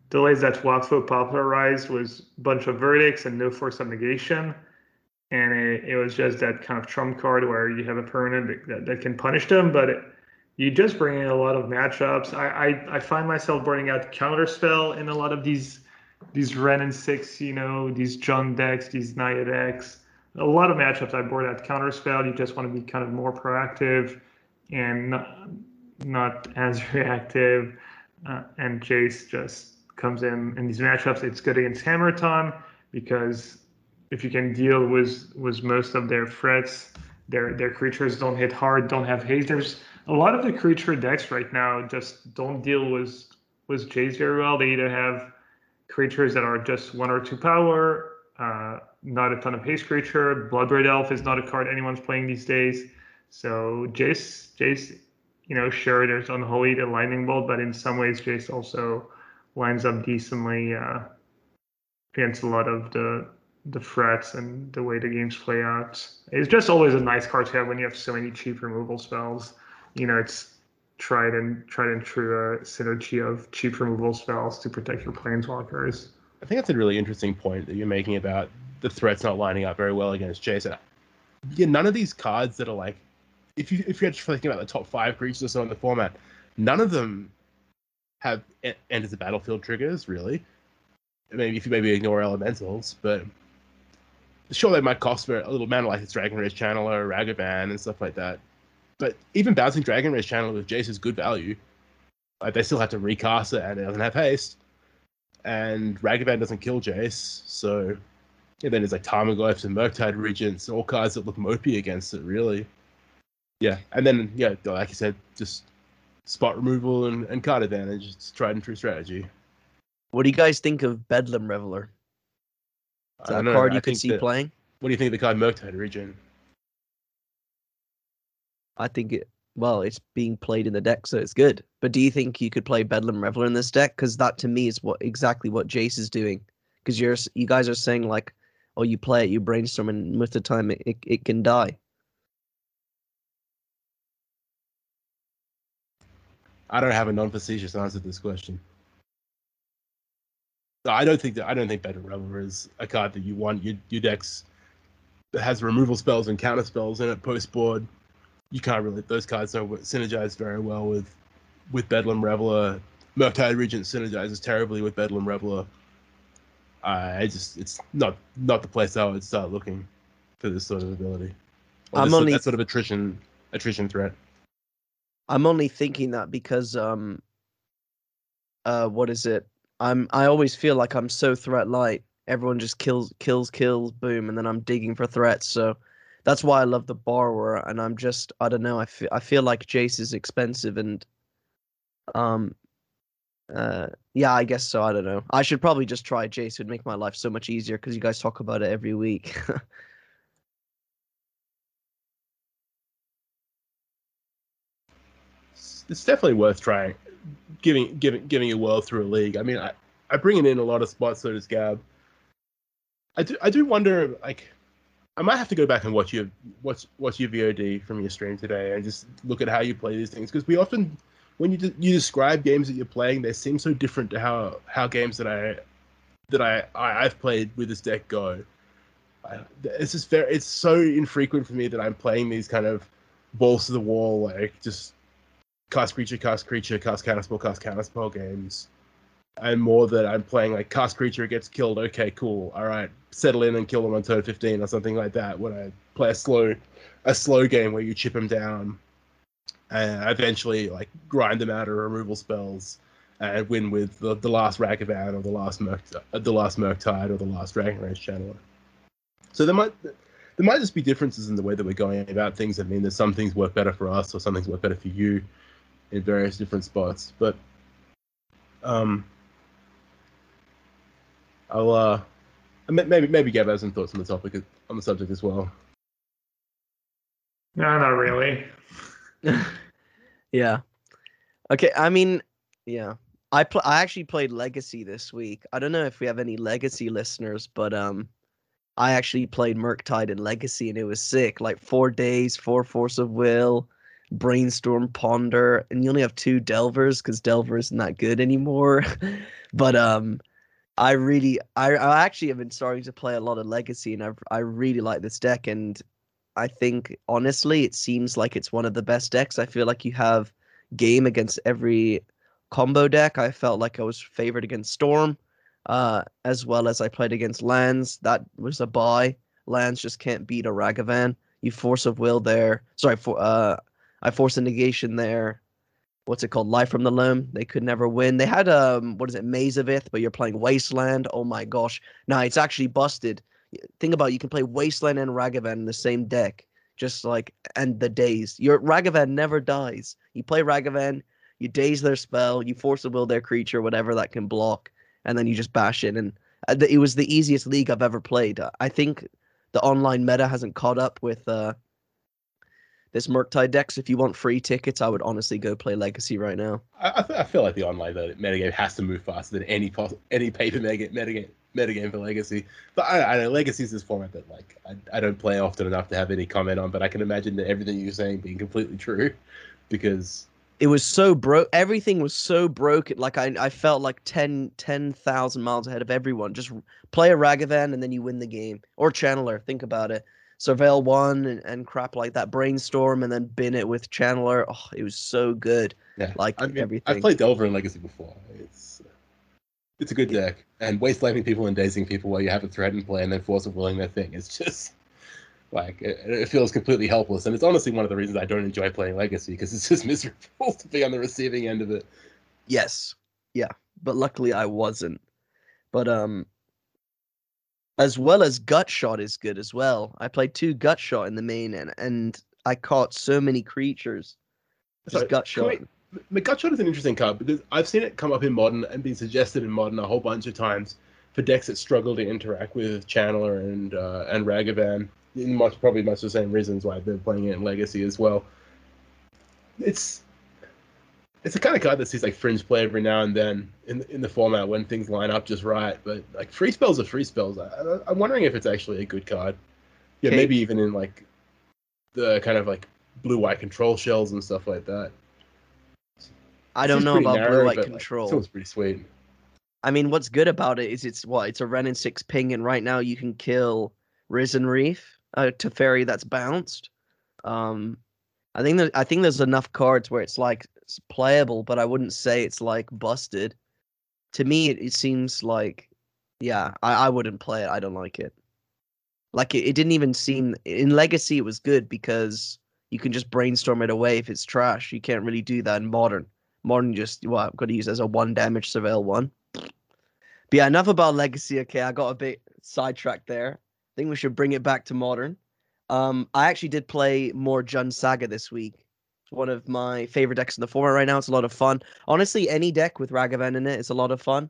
delays that Wafo popularized was a bunch of verdicts and no force of negation and it, it was just that kind of trump card where you have a permanent that, that can punish them but it, you just bring in a lot of matchups. I, I i find myself burning out counterspell in a lot of these these Wrenn and Six you know these Jund decks these naya decks a lot of matchups I board at counterspell. You just want to be kind of more proactive and not, not *laughs* as reactive. uh, and Jace just comes in in these matchups. It's good against Hammer Time because if you can deal with with most of their threats, their their creatures don't hit hard, don't have haste. There's a lot of the creature decks right now just don't deal with with Jace very well. They either have creatures that are just one or two power, uh, not a ton of haste creature. Bloodbraid Elf is not a card anyone's playing these days. So Jace, Jace, you know, sure, there's Unholy, the Lightning Bolt, but in some ways, Jace also lines up decently uh, against a lot of the the threats and the way the games play out. It's just always a nice card to have when you have so many cheap removal spells. You know, it's tried and tried and true uh, synergy of cheap removal spells to protect your planeswalkers. I think that's a really interesting point that you're making about the threats not lining up very well against Jason. Yeah, none of these cards that are like, if you if you're just thinking about the top five creatures or so in the format, none of them have enters the battlefield triggers really. Maybe if you maybe ignore elementals, but sure they might cost for a little mana like it's Dragon Rage Channeler Ragavan and stuff like that. But even bouncing Dragon Rage Channeler with Jace is good value. Like they still have to recast it and it doesn't have haste. And Ragavan doesn't kill Jace, so and then there's like Tarmogoyfs and Murktide Regents, all cards that look mopey against it, really. Yeah, and then yeah, like you said, just spot removal and, and card advantage. It's tried and true strategy. What do you guys think of Bedlam Reveler? Is that a card you could see that, playing? What do you think of the card Murktide Regent? I think it. Well, it's being played in the deck, so it's good. But do you think you could play Bedlam Reveler in this deck? Because that to me is what exactly what Jace is doing. Because you're you guys are saying like, oh, you play it, you brainstorm, and most of the time it, it, it can die. I don't have a non-facetious answer to this question. I don't think that I don't think Bedlam Reveler is a card that you want. Your your decks has removal spells and counter spells in it post board you can't really those cards don't synergize very well with with Bedlam Reveler. Murktide Regent synergizes terribly with Bedlam Reveler. I just it's not not the place I would start looking for this sort of ability. Or I'm this, only that sort of attrition attrition threat. I'm only thinking that because um uh what is it? I'm I always feel like I'm so threat light. Everyone just kills kills kills boom and then I'm digging for threats. So that's why I love the borrower, and I'm just I don't know. I feel I feel like Jace is expensive, and um, uh, yeah, I guess so. I don't know. I should probably just try Jace. It'd make my life so much easier because you guys talk about it every week. *laughs* it's definitely worth trying, giving giving giving a whirl through a league. I mean, I I bring it in a lot of spots. So does Gab. I do I do wonder like I might have to go back and watch your watch watch your VOD from your stream today and just look at how you play these things because we often when you you describe games that you're playing they seem so different to how how games that I that I, I have played with this deck go. I, it's just very it's so infrequent for me that I'm playing these kind of balls to the wall like just cast creature cast creature cast counterspell cast counterspell games and more that I'm playing like cast creature gets killed. Okay, cool. All right, settle in and kill them on turn 15 or something like that. When I play a slow, a slow game where you chip them down, and eventually like grind them out of removal spells and win with the, the last Ragavan or the last Merc, uh, the last Murktide or the last Dragon Rage Channeler. So there might there might just be differences in the way that we're going about things. I mean, there's some things work better for us or some things work better for you in various different spots. But um, I'll uh, maybe maybe Gab has some thoughts on the topic on the subject as well. No, not really. *laughs* yeah. Okay. I mean, yeah. I pl- I actually played Legacy this week. I don't know if we have any Legacy listeners, but um, I actually played Murktide in Legacy and it was sick. Like four days, four Force of Will, Brainstorm, Ponder, and you only have two Delvers because Delver isn't that good anymore. *laughs* but um, I really, I, I actually have been starting to play a lot of Legacy, and I I really like this deck, and I think honestly, it seems like it's one of the best decks. I feel like you have game against every combo deck. I felt like I was favored against Storm, uh, as well as I played against Lands. That was a buy. Lands just can't beat a Ragavan. You force of will there. Sorry, for uh, I force a negation there. what's it called? Life from the Loam. They could never win. They had um what is it, Maze of Ith, but you're playing Wasteland. Oh my gosh. Now it's actually busted. Think about it, you can play Wasteland and Ragavan in the same deck. Just like and the days. Your Ragavan never dies. You play Ragavan, you daze their spell, you force a will their creature, whatever that can block, and then you just bash in. And uh, it was the easiest league I've ever played. I think the online meta hasn't caught up with uh, this Murktide decks. If you want free tickets, I would honestly go play Legacy right now. I, I, feel like the online metagame has to move faster than any pos- any paper metagame, metagame metagame for Legacy. But I, I know Legacy is this format that like I, I don't play often enough to have any comment on. But I can imagine that everything you're saying being completely true, because it was so broke. Everything was so broken. Like I, I felt like 10, 10,000 miles ahead of everyone. Just play a Ragavan and then you win the game. Or Channeler. Think about it. Surveil one and, and crap like that. Brainstorm and then bin it with Channeler. Oh, it was so good. Yeah, like I mean, everything. I've played Delver in Legacy before. It's it's a good deck. And wastelanding people and dazing people while you have a threat in play and then force of willing their thing. It's *laughs* just like it, it, feels completely helpless. And it's honestly one of the reasons I don't enjoy playing Legacy because it's just *laughs* miserable to be on the receiving end of it. Yes. Yeah. But luckily I wasn't. But um as well as gut shot is good as well. I played two gut shot in the main and and I caught so many creatures. Just gut shot. gut shot is an interesting card because I've seen it come up in modern and been suggested in modern a whole bunch of times for decks that struggle to interact with Channeler and uh, and Ragavan. In Much probably much the same reasons why I've been playing it in Legacy as well. It's it's the kind of card that sees like fringe play every now and then in in the format when things line up just right. But like free spells are free spells. I, am wondering if it's actually a good card. Yeah, okay. maybe even in like the kind of like blue white control shells and stuff like that. I don't know about blue white control. Like, pretty sweet. I mean, what's good about it is it's what it's a Wrenn and six ping, and right now you can kill Risen Reef, uh, Teferi that's bounced. Um, I think that I think there's enough cards where it's like it's playable, but I wouldn't say it's like busted. To me, it, it seems like, yeah, I, I wouldn't play it. I don't like it. Like it, it didn't even seem in Legacy. It was good because you can just brainstorm it away if it's trash. You can't really do that in Modern. Modern just well, I've got to use as a one damage surveil one. But yeah, enough about Legacy. Okay, I got a bit sidetracked there. I think we should bring it back to Modern. Um, I actually did play more Jund Saga this week one of my favorite decks in the format right now. It's a lot of fun. Honestly, any deck with Ragavan in it is a lot of fun.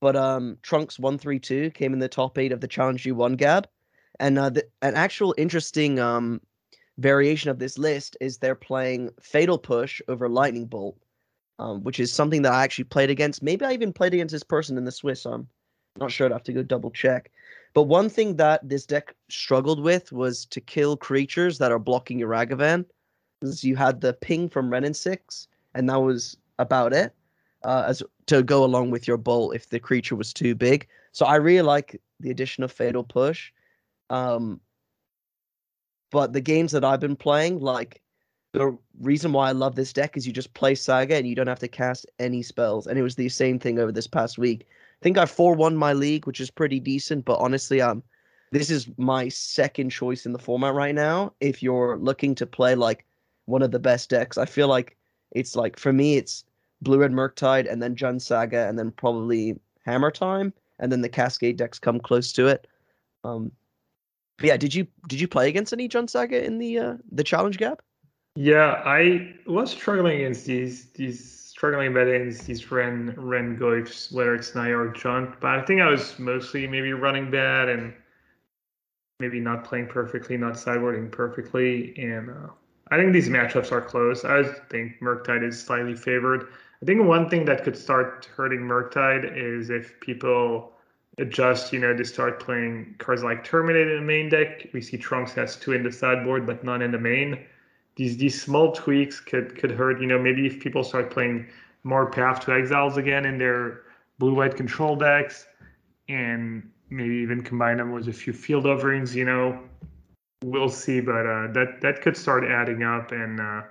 But um, Trunks one three two came in the top eight of the Challenge U one Gab, and uh, the, an actual interesting um variation of this list is they're playing Fatal Push over Lightning Bolt, um, which is something that I actually played against. Maybe I even played against this person in the Swiss. I'm not sure. I have to go double check. But one thing that this deck struggled with was to kill creatures that are blocking your Ragavan you had the ping from Wrenn and Six, and that was about it. Uh, as to go along with your bolt if the creature was too big. So I really like the addition of Fatal Push. Um, but the games that I've been playing, like the reason why I love this deck is you just play Saga and you don't have to cast any spells. And it was the same thing over this past week. I think I 4 1 my league, which is pretty decent, but honestly, um, this is my second choice in the format right now. If you're looking to play like one of the best decks. I feel like it's like for me it's Blue Red Murktide and then Jund Saga and then probably Hammer Time and then the Cascade decks come close to it. Um, yeah, did you did you play against any Jund Saga in the uh, the challenge gap? Yeah, I was struggling against these these struggling bet against these Wrenn Wrenn Goyfs, whether it's or Jund. But I think I was mostly maybe running bad and maybe not playing perfectly, not sideboarding perfectly, and uh, I think these matchups are close. I think Murktide is slightly favored. I think one thing that could start hurting Murktide is if people adjust, you know, to start playing cards like Terminate in the main deck. We see Trunks has two in the sideboard, but none in the main. These these small tweaks could could hurt. You know, maybe if people start playing more Path to Exiles again in their blue white control decks, and maybe even combine them with a few field offerings, you know, we'll see, but uh, that that could start adding up and uh,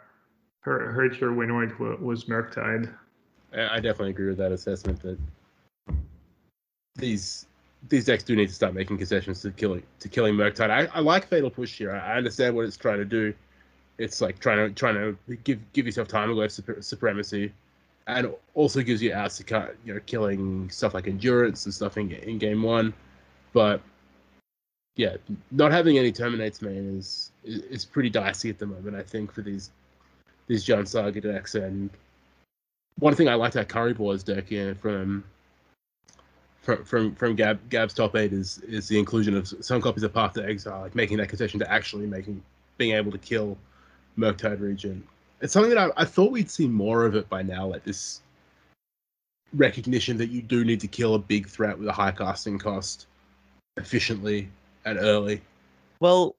hurt, hurt your win rate was Murktide. I definitely agree with that assessment that these these decks do need to start making concessions to killing to killing Murktide. I, I like Fatal Push here. I understand what it's trying to do, It's like trying to trying to give give yourself Tarmogoyf supremacy, and also gives you outs to cut, you know, killing stuff like endurance and stuff in in game one. But yeah, not having any terminates main is, is pretty dicey at the moment. I think for these these Jund Saga decks, and one thing I liked that Curry Boys deck yeah, from from from from Gab Gab's top eight is is the inclusion of some copies of Path to Exile, like making that concession to actually making being able to kill Murktide Regent. It's something that I, I thought we'd see more of it by now, like this recognition that you do need to kill a big threat with a high casting cost efficiently and early. Well,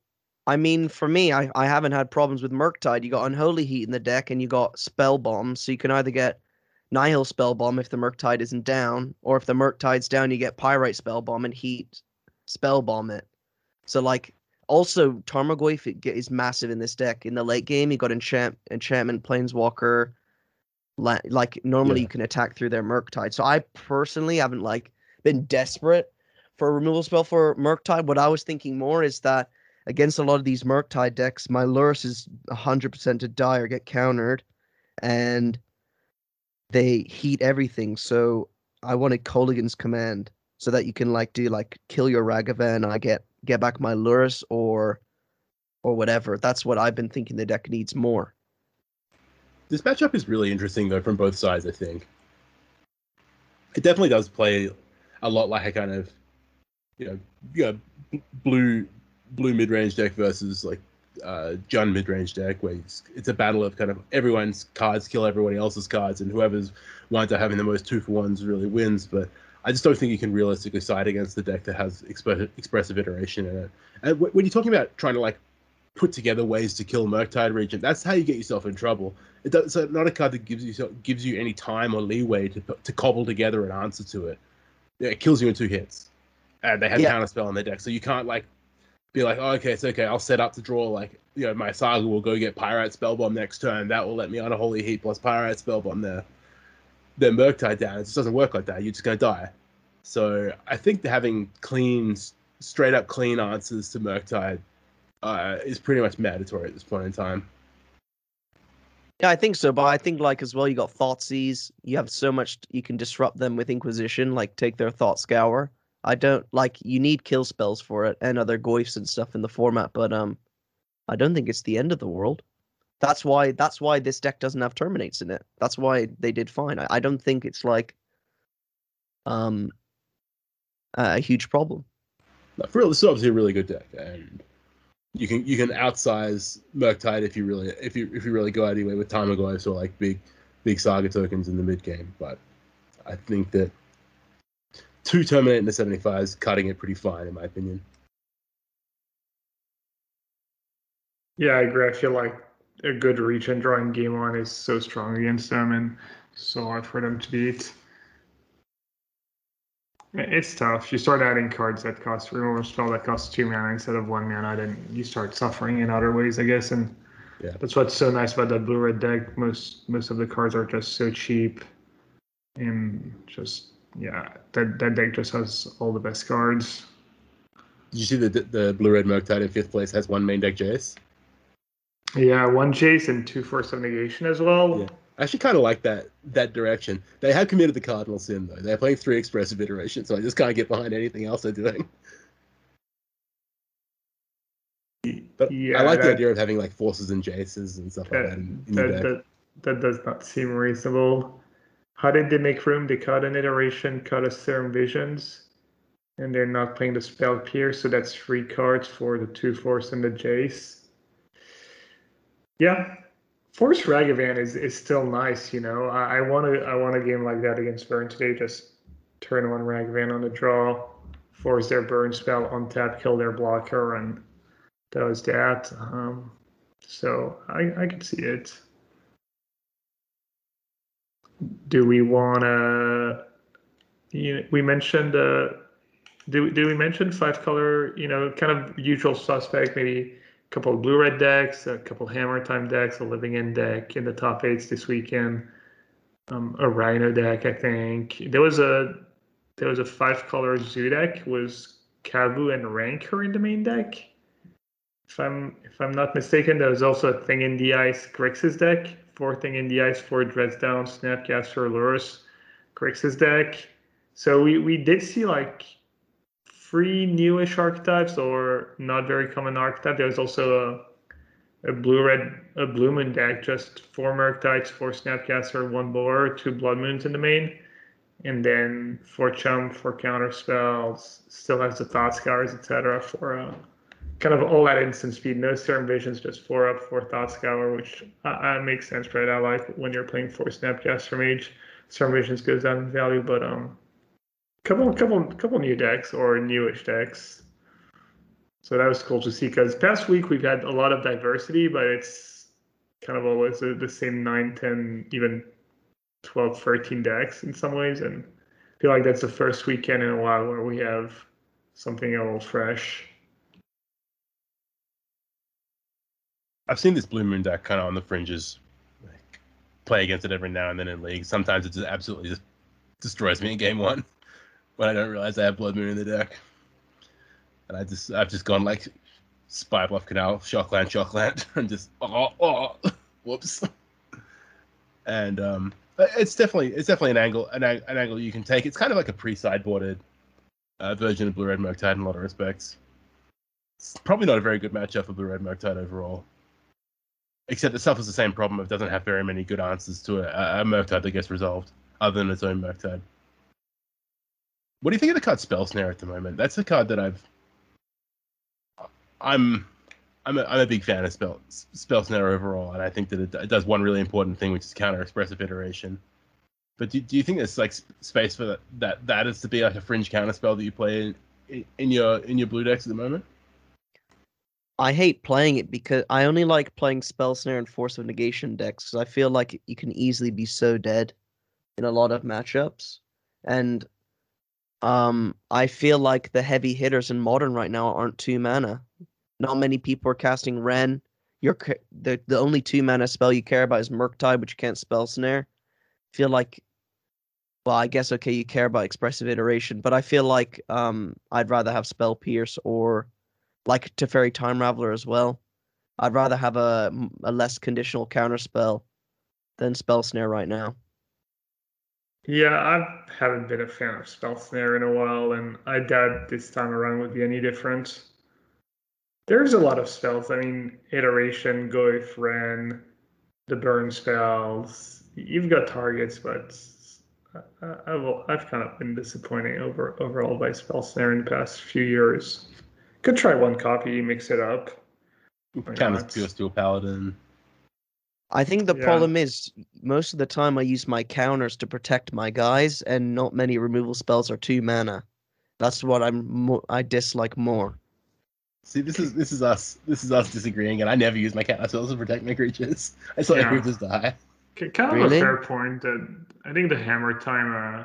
I mean, for me, I, I haven't had problems with Murktide. You got Unholy Heat in the deck, and you got Spell Bomb, so you can either get Nihil Spell Bomb if the Murktide isn't down, or if the Murktide's down, you get Pyrite Spell Bomb and Heat Spell Bomb it. So like, also Tarmogoyf is massive in this deck. In the late game, you got Enchant Enchantment Planeswalker. Like normally, yeah. you can attack through their Murktide. So I personally haven't like been desperate for a removal spell for Murktide. What I was thinking more is that against a lot of these Murktide decks, my Lurrus is 100% to die or get countered, and they heat everything. So I wanted Kolaghan's command so that you can like do like kill your Ragavan, I get get back my Lurrus or or whatever. That's what I've been thinking the deck needs more. This matchup is really interesting though from both sides. I think it definitely does play a lot like a kind of you know, you know blue blue mid range deck versus like uh, Jund mid range deck, where it's, it's, a battle of kind of everyone's cards kill everybody else's cards, and whoever's winds up having the most two for ones really wins. But I just don't think you can realistically side against the deck that has exp- expressive iteration in it. And w- when you're talking about trying to like put together ways to kill Murktide Regent, that's how you get yourself in trouble. It does, it's not a card that gives you gives you any time or leeway to to cobble together an answer to it. It kills you in two hits and they have yeah. counter spell on their deck, so you can't like be like, oh, okay, it's okay. I'll set up to draw like you know my saga will go get pyrite spellbomb next turn. That will let me Unholy Heat plus pyrite spellbomb there. Then Murktide down. It just doesn't work like that. You're just gonna die. So I think having clean, straight up clean answers to Murktide uh, is pretty much mandatory at this point in time. Yeah, I think so. But I think like as well, you got Thoughtseize. You have so much you can disrupt them with Inquisition, like take their Thought Scour. I don't like you need kill spells for it and other goyfs and stuff in the format, but um I don't think it's the end of the world. That's why that's why this deck doesn't have terminates in it. That's why they did fine. I, I don't think it's like um a huge problem. No, for real, this is obviously a really good deck, and you can you can outsize Murktide if you really if you if you really go out anyway with Tarmogoyfs or like big big saga tokens in the mid game. But I think that two Terminate in the 75s, cutting it pretty fine, in my opinion. Yeah, I agree. I feel like a good reach and drawing game on is so strong against them and so hard for them to beat. It's tough. You start adding cards that cost removal spell that cost two mana instead of one mana, then you start suffering in other ways, I guess. And yeah. that's what's so nice about that blue red deck. Most most of the cards are just so cheap and just yeah, that that deck just has all the best cards. Did you see the the blue red Murktide in fifth place has one main deck Jace? Yeah, one Jace and two Force of Negation as well. Yeah. I actually kind of like that that direction. They have committed the cardinal sin though. They're playing three expressive iterations, so I just can't get behind anything else they're doing. But yeah, I like that, the idea of having like forces and Jaces and stuff that, like that. In, in that, that, that does not seem reasonable. How did they make room? They cut an iteration, cut a Serum Visions, and they're not playing the Spell Pierce, so that's three cards for the two Force and the Jace. Yeah, Force Ragavan is, is still nice, you know. I, I want to I want a game like that against Burn today. Just turn one Ragavan on the draw, force their burn spell, untap, kill their blocker, and does that. Um, so I I can see it do we want to? You know, we mentioned. Uh, do do we mention five color? You know, kind of usual suspect. Maybe couple of blue red decks, a couple hammer time decks, a living end deck in the top eights this weekend. Um, a rhino deck, I think. There was a there was a five color zoo deck was Kavu and Rancor in the main deck. if I'm if I'm not mistaken, there was also a thing in the ice Grixis deck. Four thing in the ice for Dress Down, Snapcaster, Lurrus, Grixis deck. So we, we did see like three newish archetypes or not very common archetype. There was also a, a blue red a blue moon deck, just four archetypes, four Snapcaster, one Boar, two Blood Moons in the main. And then for chump, for counter spells, still has the thought scours, etc. for uh, kind of all at instant speed, no Serum Visions, just four up, four thought scour, which uh, uh, makes sense, right? I like when you're playing four Snapcaster Mage, Serum Visions goes down in value, but um, couple couple couple new decks or newish decks. So that was cool to see because past week we've had a lot of diversity, but it's kind of always the, same 9, 10, even 12, 13 decks in some ways. And I feel like that's the first weekend in a while where we have something a little fresh. I've seen this Blue Moon deck kind of on the fringes, like, play against it every now and then in league. Sometimes it just absolutely just destroys me in game one when I don't realize I have Blood Moon in the deck. And I just I've just gone like Spirebluff Canal, Shockland, Shockland, *laughs* and just oh oh whoops. And um it's definitely it's definitely an angle an, an angle you can take. It's kind of like a pre-sideboarded uh, version of Blue Red Murktide in a lot of respects. It's probably not a very good matchup for Blue Red Murktide overall. Except it suffers the same problem. It doesn't have very many good answers to a, a Murktide that gets resolved, other than its own Murktide. What do you think of the card Spell Snare at the moment? That's a card that I've. I'm, I'm a, I'm a big fan of Spell Spell Snare overall, and I think that it, it does one really important thing, which is counter expressive iteration. But do, do you think there's like space for that, that that is to be like a fringe counter spell that you play in, in your in your blue decks at the moment? I hate playing it because I only like playing Spell Snare and Force of Negation decks because I feel like you can easily be so dead in a lot of matchups. And um, I feel like the heavy hitters in modern right now aren't two mana. Not many people are casting Wrenn. You're the the only two mana spell you care about is Murktide, which you can't spell snare. Feel like, well, I guess okay, you care about expressive iteration, but I feel like um, I'd rather have Spell Pierce or like Teferi Time Raveler as well. I'd rather have a a less conditional counter spell than Spell Snare right now. Yeah, I haven't been a fan of Spell Snare in a while, and I doubt this time around would be any different. There's a lot of spells. I mean, Iteration, Goyf, Wrenn, the Burn spells. You've got targets, but I've, I've kind of been disappointed over overall by Spell Snare in the past few years. Could try one copy, mix it up. Kind of Pure Steel Paladin. I think the yeah. problem is most of the time I use my counters to protect my guys, and not many removal spells are two mana. That's what I'm mo- I dislike more. See, this is this is us this is us disagreeing, and I never use my counter spells to protect my creatures. *laughs* I saw yeah. creatures die. Kind of really? a fair point. That I think the hammer time uh,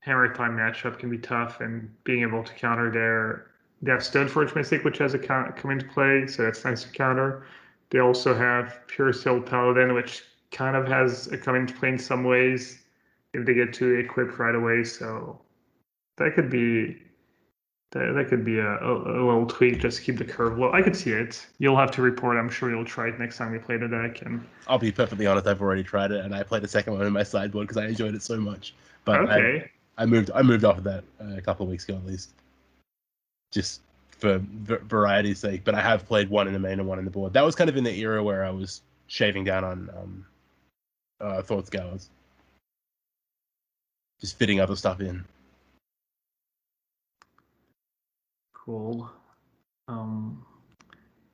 hammer time matchup can be tough, and being able to counter their they have Stoneforge Mystic, which has a count come into play, so that's nice to counter. They also have Pure Steel Paladin, which kind of has a come into play in some ways if they get to equip right away. So that could be that, that could be a, a, a, little tweak just to keep the curve low. I could see it. You'll have to report. I'm sure you'll try it next time we play the deck. And I'll be perfectly honest. I've already tried it, and I played a second one in my sideboard because I enjoyed it so much. But okay. I, I moved. I moved off of that a couple of weeks ago at least. Just for variety's sake, but I have played one in the main and one in the board. That was kind of in the era where I was shaving down on um, uh, Thought Scours, just fitting other stuff in. Cool. Um,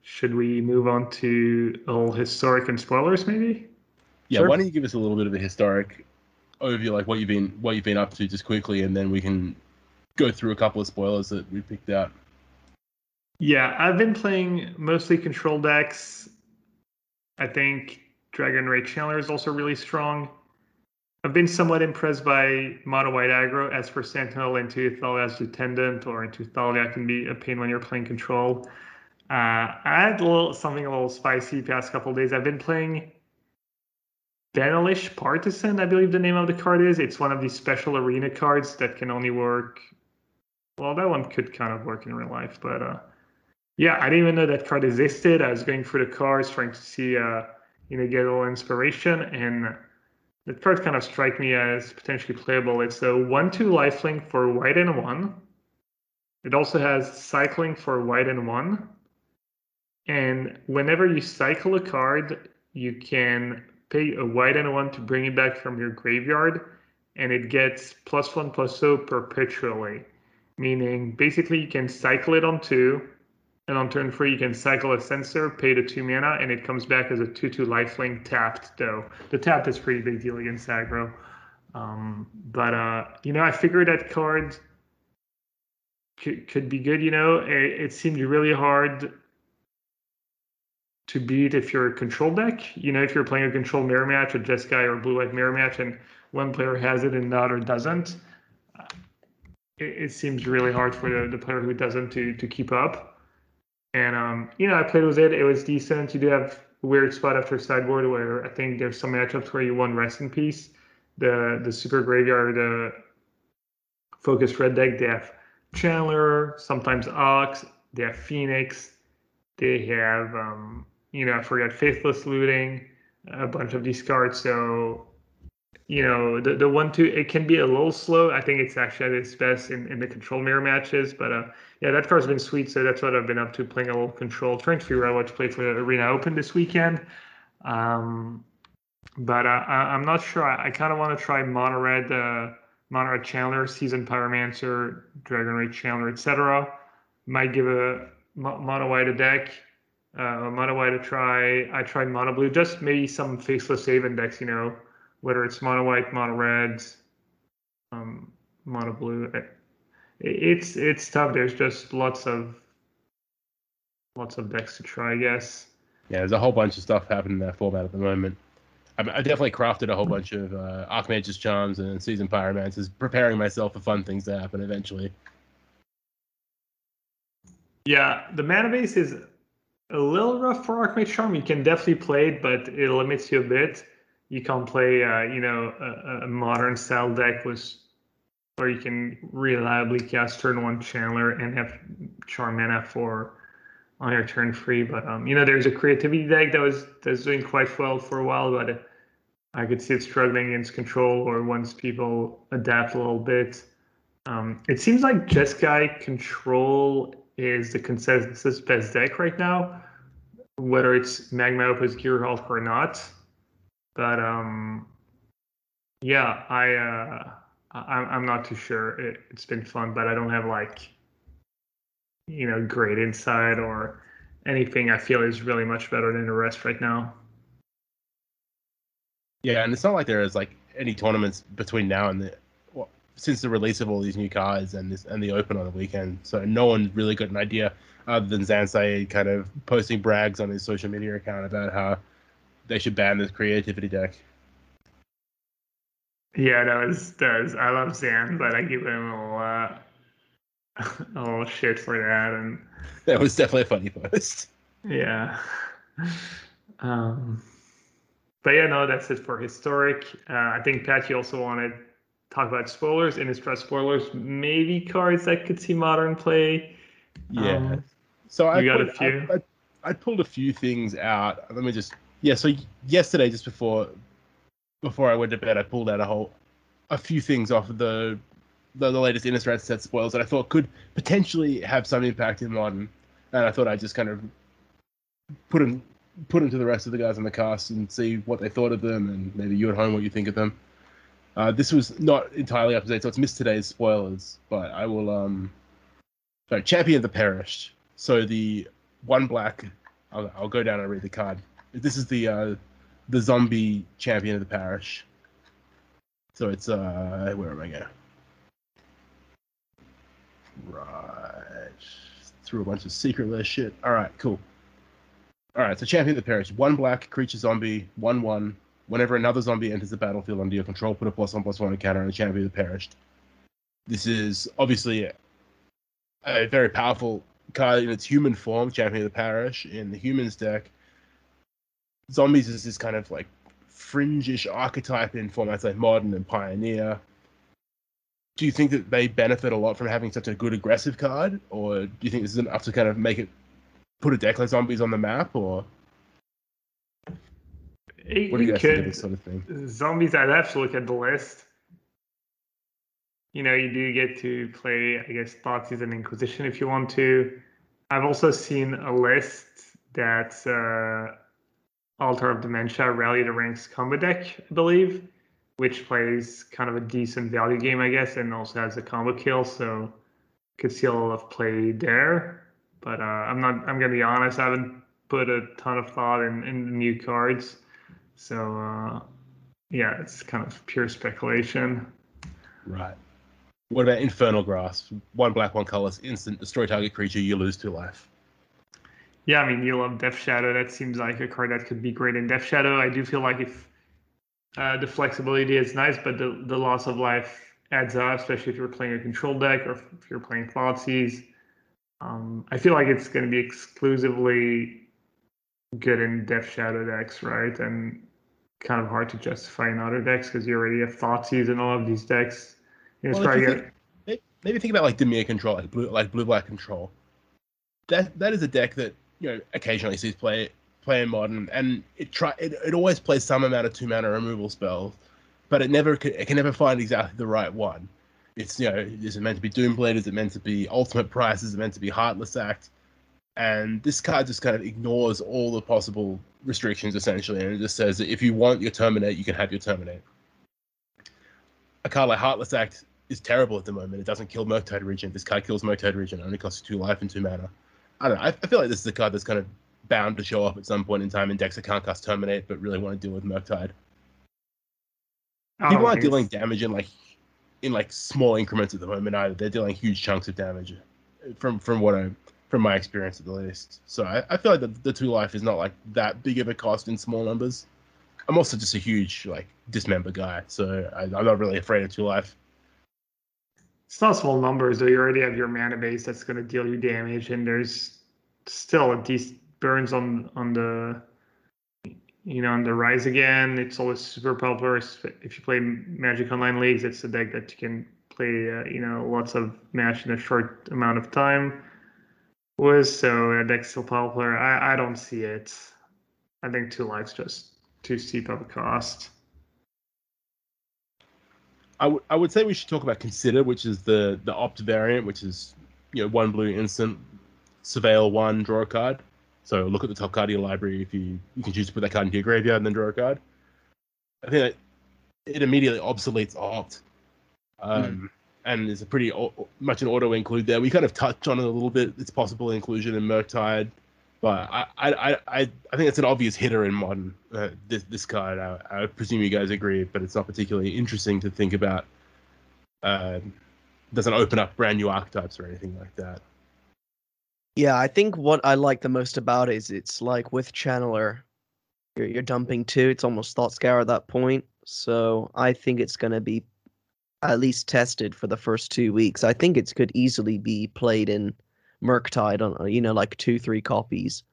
should we move on to a little historic and spoilers, maybe? Yeah. Sure. Why don't you give us a little bit of a historic overview, like what you've been what you've been up to, just quickly, and then we can go through a couple of spoilers that we picked out. Yeah, I've been playing mostly control decks. I think Dragon Rage Channeler is also really strong. I've been somewhat impressed by mono white aggro. As for Sentinel into Thalia's Lieutenant or into Thalia can be a pain when you're playing control. Uh, I had a little something a little spicy past couple days. I've been playing Benalish Partisan, I believe the name of the card is. It's one of these special arena cards that can only work. Well, that one could kind of work in real life, but uh, Yeah, I didn't even know that card existed. I was going through the cards, trying to see, uh, you know, get a little inspiration, and that card kind of strike me as potentially playable. It's a one-two lifelink for white and one. It also has cycling for white and one. And whenever you cycle a card, you can pay a white and one to bring it back from your graveyard, and it gets plus one plus zero perpetually. Meaning, basically, you can cycle it on two, and on turn three, you can cycle a sensor, pay the two mana, and it comes back as a 2 2 lifelink tapped, though. The tap is pretty big deal against aggro. Um, but, uh, you know, I figured that card could, could be good. You know, it, it seemed really hard to beat if you're a control deck. You know, if you're playing a control mirror match, a Jeskai or blue white mirror match, and one player has it and the other doesn't, it, it, seems really hard for the, the player who doesn't to, to keep up. And um, you know, I played with it. It was decent. You do have a weird spot after sideboard where I think there's some matchups where you won rest in peace. The the super graveyard, the focused red deck, they have Channeler, sometimes Ox, they have Phoenix, they have um, you know, I forgot Faithless Looting, a bunch of these cards. So you know, the the one two it can be a little slow. I think it's actually at its best in, in the control mirror matches. But uh, yeah, that card's been sweet. So that's what I've been up to, playing a little control. Trying to figure out to play for the Arena Open this weekend. Um, but uh, I, am not sure. I, I kind of want to try Mono Red, uh, Mono Red Channeler, Seasoned Pyromancer, Dragon Rage Channeler, etc. Might give a Mono White a deck. Uh, mono White a try. I tried Mono Blue, just maybe some faceless save index, you know whether it's mono white, mono reds, um, mono blue. It, it's it's tough. There's just lots of lots of decks to try, I guess. Yeah, there's a whole bunch of stuff happening in that format at the moment. I, I definitely crafted a whole bunch of uh, Archmage's Charms and Seasoned Pyromancers, preparing myself for fun things to happen eventually. Yeah, the mana base is a little rough for Archmage Charm. You can definitely play it, but it limits you a bit you can't play, uh, you know, a, a, modern style deck with, or you can reliably cast turn one Channeler and have charm mana for on your turn three. But um, you know, there's a creativity deck that was that's doing quite well for a while, but I could see it struggling against control or once people adapt a little bit. Um, it seems like Jeskai control is the consensus best deck right now, whether it's Magma Opus Gearhulk or not but um, yeah, I uh, I, I'm not too sure. It, it's been fun, but I don't have like you know great insight or anything. I feel is really much better than the rest right now. Yeah, and it's not like there is like any tournaments between now and the well, since the release of all these new cards and this and the open on the weekend. So no one really got an idea other than Zan Syed kind of posting brags on his social media account about how they should ban this creativity deck. Yeah, that was does. I love Zan, but I give him a lot, *laughs* a little shit for that, and *laughs* that was definitely a funny post. Yeah. Um, but yeah, no, that's it for historic. Uh, I think Pat, you also wanted to talk about spoilers, and Innistrad spoilers, maybe cards that could see modern play. Yeah. Um, so I got put, a few. I, I, I pulled a few things out. Let me just yeah, so yesterday, just before before I went to bed, I pulled out a whole a few things off of the the, the latest Innistrad set spoils that I thought could potentially have some impact in modern, and I thought I'd just kind of put them put them to the rest of the guys on the cast and see what they thought of them, and maybe you at home what you think of them. Uh, this was not entirely up to date, so it's missed today's spoilers, but I will. Um, so champion of the perished. So the one black. I'll, I'll go down and read the card. This is the uh, the zombie champion of the perished. So it's uh, where am I going? Right through a bunch of secret list shit. All right, cool. All right, so champion of the perished, one black creature zombie, one one. Whenever another zombie enters the battlefield under your control, put a plus one plus one encounter on the champion of the perished. This is obviously a, a very powerful card in its human form, champion of the parish in the humans deck zombies is this kind of like fringish archetype in formats like modern and pioneer. Do you think that they benefit a lot from having such a good aggressive card, or do you think this is enough to kind of make it put a deck like zombies on the map, or It- what do you guys think of this sort of thing? Zombies, I'd have to look at the list. You know, you do get to play, I guess, Thoughtseize and Inquisition if you want to. I've also seen a list that's uh, Altar of Dementia Rally the Ranks combo deck, I believe, which plays kind of a decent value game, I guess, and also has a combo kill, so could see a lot of play there. But uh, I'm not. I'm gonna be honest. I haven't put a ton of thought in, in the new cards. So uh, yeah, it's kind of pure speculation. Right. What about Infernal Grasp? One black, one colorless, instant, destroy target creature, you lose two life. Yeah, I mean you love Death Shadow. That seems like a card that could be great in Death Shadow. I do feel like if uh, the flexibility is nice, but the the loss of life adds up, especially if you're playing a control deck or if you're playing Thoughtseize. Um, I feel like it's going to be exclusively good in Death Shadow decks, right? And kind of hard to justify in other decks because you already have Thoughtseize in all of these decks. You know, Well, if probably think- may- maybe think about like Dimir control, like blue, like blue black control. That that is a deck that you know occasionally sees play play in modern, and it try it, it always plays some amount of two mana removal spells, but it never it can never find exactly the right one. It's you know is it meant to be Doomblade? Is it meant to be Ultimate Price? Is it meant to be Heartless Act? And this card just kind of ignores all the possible restrictions essentially, and it just says that if you want your Terminate, you can have your Terminate. A card like Heartless Act is terrible at the moment. It doesn't kill Murktide Regent. This card kills Murktide Regent. It only costs two life and two mana. I don't know. I, I feel like this is a card that's kind of bound to show up at some point in time in decks that can't cast Terminate, but really want to deal with Murktide. People oh, aren't dealing damage in like in like small increments at the moment either. They're dealing huge chunks of damage from from what I from my experience at the least. So I, I feel like the, the two life is not like that big of a cost in small numbers. I'm also just a huge like dismember guy, so I, I'm not really afraid of two life. It's not small numbers though. You already have your mana base that's going to deal you damage, and there's still a decent burns on on the you know on the rise again. It's always super popular if you play Magic Online leagues. It's a deck that you can play uh, you know lots of match in a short amount of time was So that deck's still popular. I I don't see it. I think two lives just too steep of a cost. I would I would say we should talk about consider, which is the the opt variant, which is you know one blue instant, surveil one, draw a card. So look at the top card of your library. If you you can choose to put that card into your graveyard and then draw a card. I think that it immediately obsoletes opt, um, and is a pretty much an auto include there. We kind of touched on it a little bit. It's possible inclusion in Murktide, but I I I I, I think it's an obvious hitter in modern. Uh, this this card, I, I presume you guys agree, but it's not particularly interesting to think about. Uh, doesn't open up brand new archetypes or anything like that. Yeah, I think what I like the most about it is it's like with Channeler, you're, you're dumping two. It's almost thought scour at that point. So I think it's going to be at least tested for the first two weeks. I think it could easily be played in Murktide on, uh, you know, like two, three copies.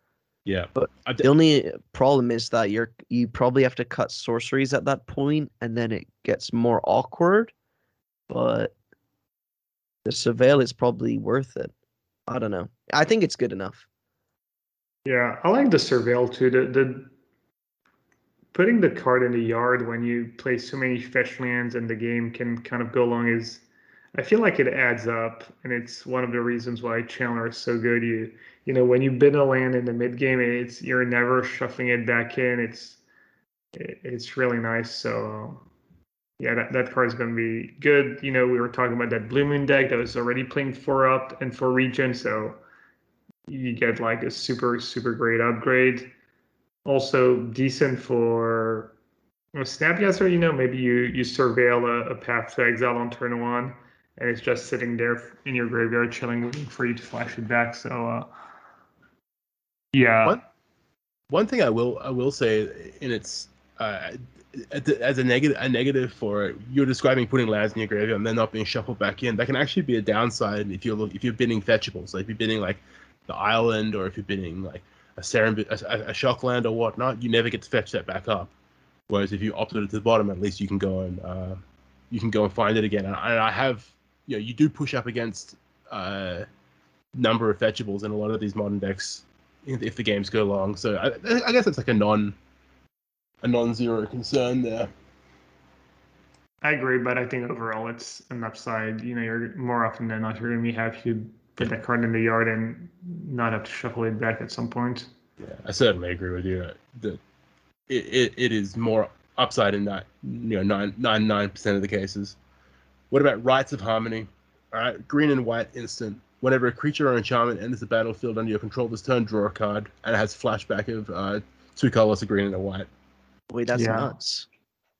Yeah, But I The only problem is that you're you probably have to cut sorceries at that point, and then it gets more awkward. But the surveil is probably worth it. I don't know. I think it's good enough. Yeah, I like the surveil too. The the putting the card in the yard when you play so many fetch lands and the game can kind of go long is I feel like it adds up and it's one of the reasons why Channeler is so good. You you know, when you bid a land in the mid game it's you're never shuffling it back in. It's it's really nice. So yeah, that, that card is going to be good. You know, we were talking about that Blue Moon deck that was already playing four up and four region, so you get like a super super great upgrade also decent for you know, snapcaster you know maybe you you surveil a, a path to exile on turn one and it's just sitting there in your graveyard chilling waiting for you to flash it back so uh yeah What? One thing I will I will say in its uh, as a- negative a negative for you're describing putting lands in your graveyard and then not being shuffled back in. That can actually be a downside if you're if you're bidding fetchables. like if you're bidding like the island or if you're bidding like a Serendip, a, a shock land or whatnot, you never get to fetch that back up. Whereas if you opted it to the bottom, at least you can go and uh, you can go and find it again. And I, and I have you know you do push up against uh, number of fetchables in a lot of these modern decks if if the games go long. So I, I guess it's like a non a non-zero concern there. I agree, but I think overall it's an upside. You know, you're more often than not you're gonna be happy to put that card in the yard and not have to shuffle it back at some point. Yeah, I certainly agree with you. That it, it, it is more upside in that you know nine nine nine percent of the cases. What about rites of harmony? All right, green and white instant. Whenever a creature or enchantment enters the battlefield under your control this turn, draw a card, and it has flashback of uh, two colors, a green and a white. Wait, that's Yeah. nuts.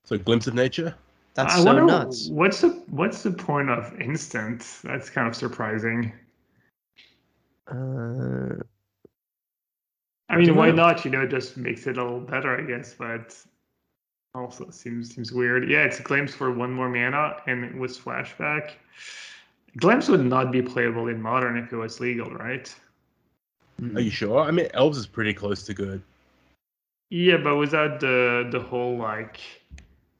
So glimpse of nature. That's I so wonder nuts. what's the what's the point of instant? That's kind of surprising. Uh, I mean, why know. not? You know, it just makes it a little better, I guess. But also seems seems weird. Yeah, it's glimpse for one more mana, and it was flashback. Glimpse would not be playable in modern if it was legal, right? Are you sure? I mean, elves is pretty close to good. Yeah, but without the the whole like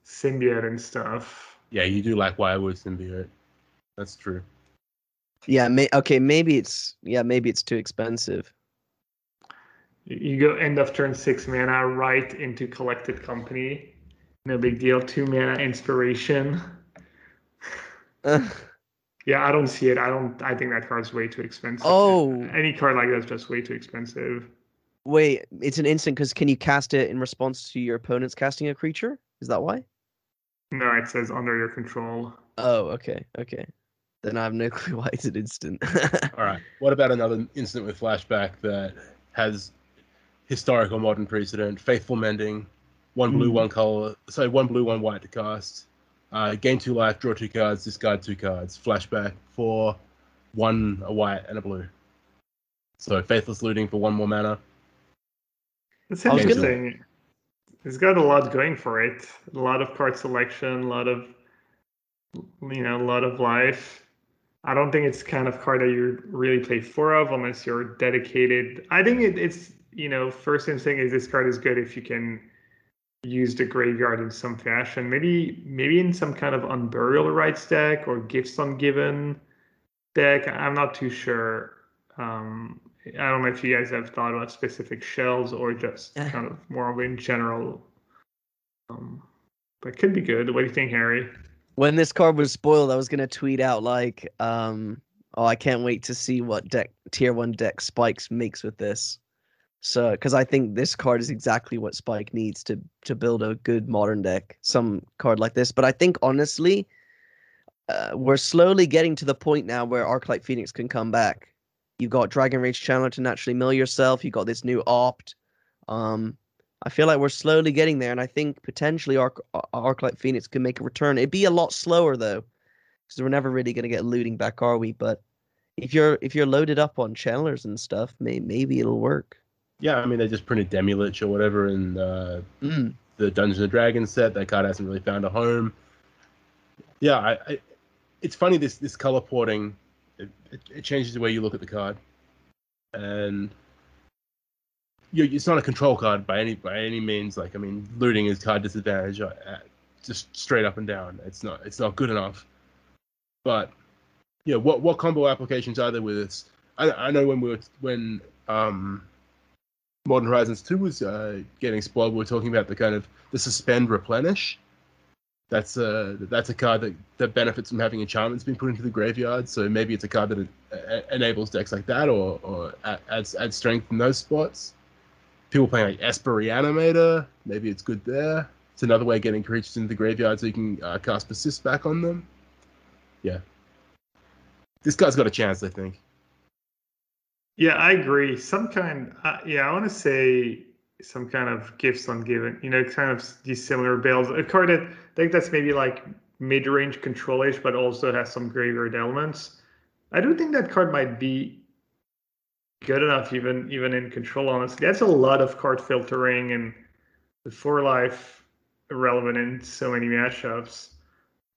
symbiote and stuff. Yeah, you do like Wirewood symbiote. That's true. yeah, may- okay, maybe it's yeah, maybe it's too expensive. You- You go end of turn six mana right into collected company. No big deal. Two mana inspiration. Uh, *laughs* Yeah, I don't see it. I don't. I think that card's way too expensive. Oh. any card like that's just way too expensive. Wait, it's an instant because can you cast it in response to your opponent's casting a creature? Is that why? No, it says under your control. Oh, okay, okay. Then I have no *laughs* clue why it's an instant. *laughs* All right. What about another instant with flashback that has historical modern precedent? Faithful mending, one blue, Hmm. one color. Sorry, one blue, one white to cast. Uh, gain two life, draw two cards, discard two cards. Flashback for one a white and a blue. So faithless looting for one more mana. It's interesting. It's got a lot going for it. A lot of card selection, a lot of you know, a lot of life. I don't think it's kind of card that you really play four of unless you're dedicated. I think it, it's you know, first instinct is this card is good if you can use the graveyard in some fashion. Maybe maybe in some kind of unburial rites deck or gifts ungiven deck. I'm not too sure. Um, I don't know if you guys have thought about specific shells or just kind of more of in general. Um, but could be good. What do you think, Harry? when this card was spoiled, I was gonna tweet out like, um, "Oh, I can't wait to see what deck tier one deck Spikes makes with this." So, because I think this card is exactly what Spike needs to to build a good modern deck, some card like this. But I think honestly, uh, we're slowly getting to the point now where Arclight Phoenix can come back. You've got Dragon Rage Channeler to naturally mill yourself. You've got this new opt. Um, I feel like we're slowly getting there, and I think potentially Arc Arclight Phoenix could make a return. It'd be a lot slower though, because we're never really gonna get looting back, are we? But if you're if you're loaded up on channelers and stuff, may, maybe it'll work. Yeah, I mean they just printed Demilich or whatever in uh, Mm. the Dungeons and Dragons set. That card hasn't really found a home. Yeah, I, I, it's funny this this color porting. It, changes the way you look at the card, and you, it's not a control card by any by any means. Like I mean, looting is card disadvantage, uh, uh, just straight up and down. It's not it's not good enough. But yeah, what what combo applications are there with this? I, I know when we were when um Modern Horizons 2 was uh, getting spoiled. We were talking about the kind of the suspend replenish. That's a that's a card that, that benefits from having enchantments being put into the graveyard. So maybe it's a card that uh, enables decks like that, or or adds adds strength in those spots. People playing like Esper Reanimator, maybe it's good there. It's another way of getting creatures into the graveyard so you can uh, cast persist back on them. Yeah, this guy's got a chance, I think. Yeah, I agree. Some kind, uh, yeah, I want to say some kind of gifts ungiven. You know, kind of these similar builds. A card that I think that's maybe like mid-range control-ish, but also has some graveyard elements. I do think that card might be good enough, even even in control. Honestly, that's a lot of card filtering and the four life relevant in so many matchups.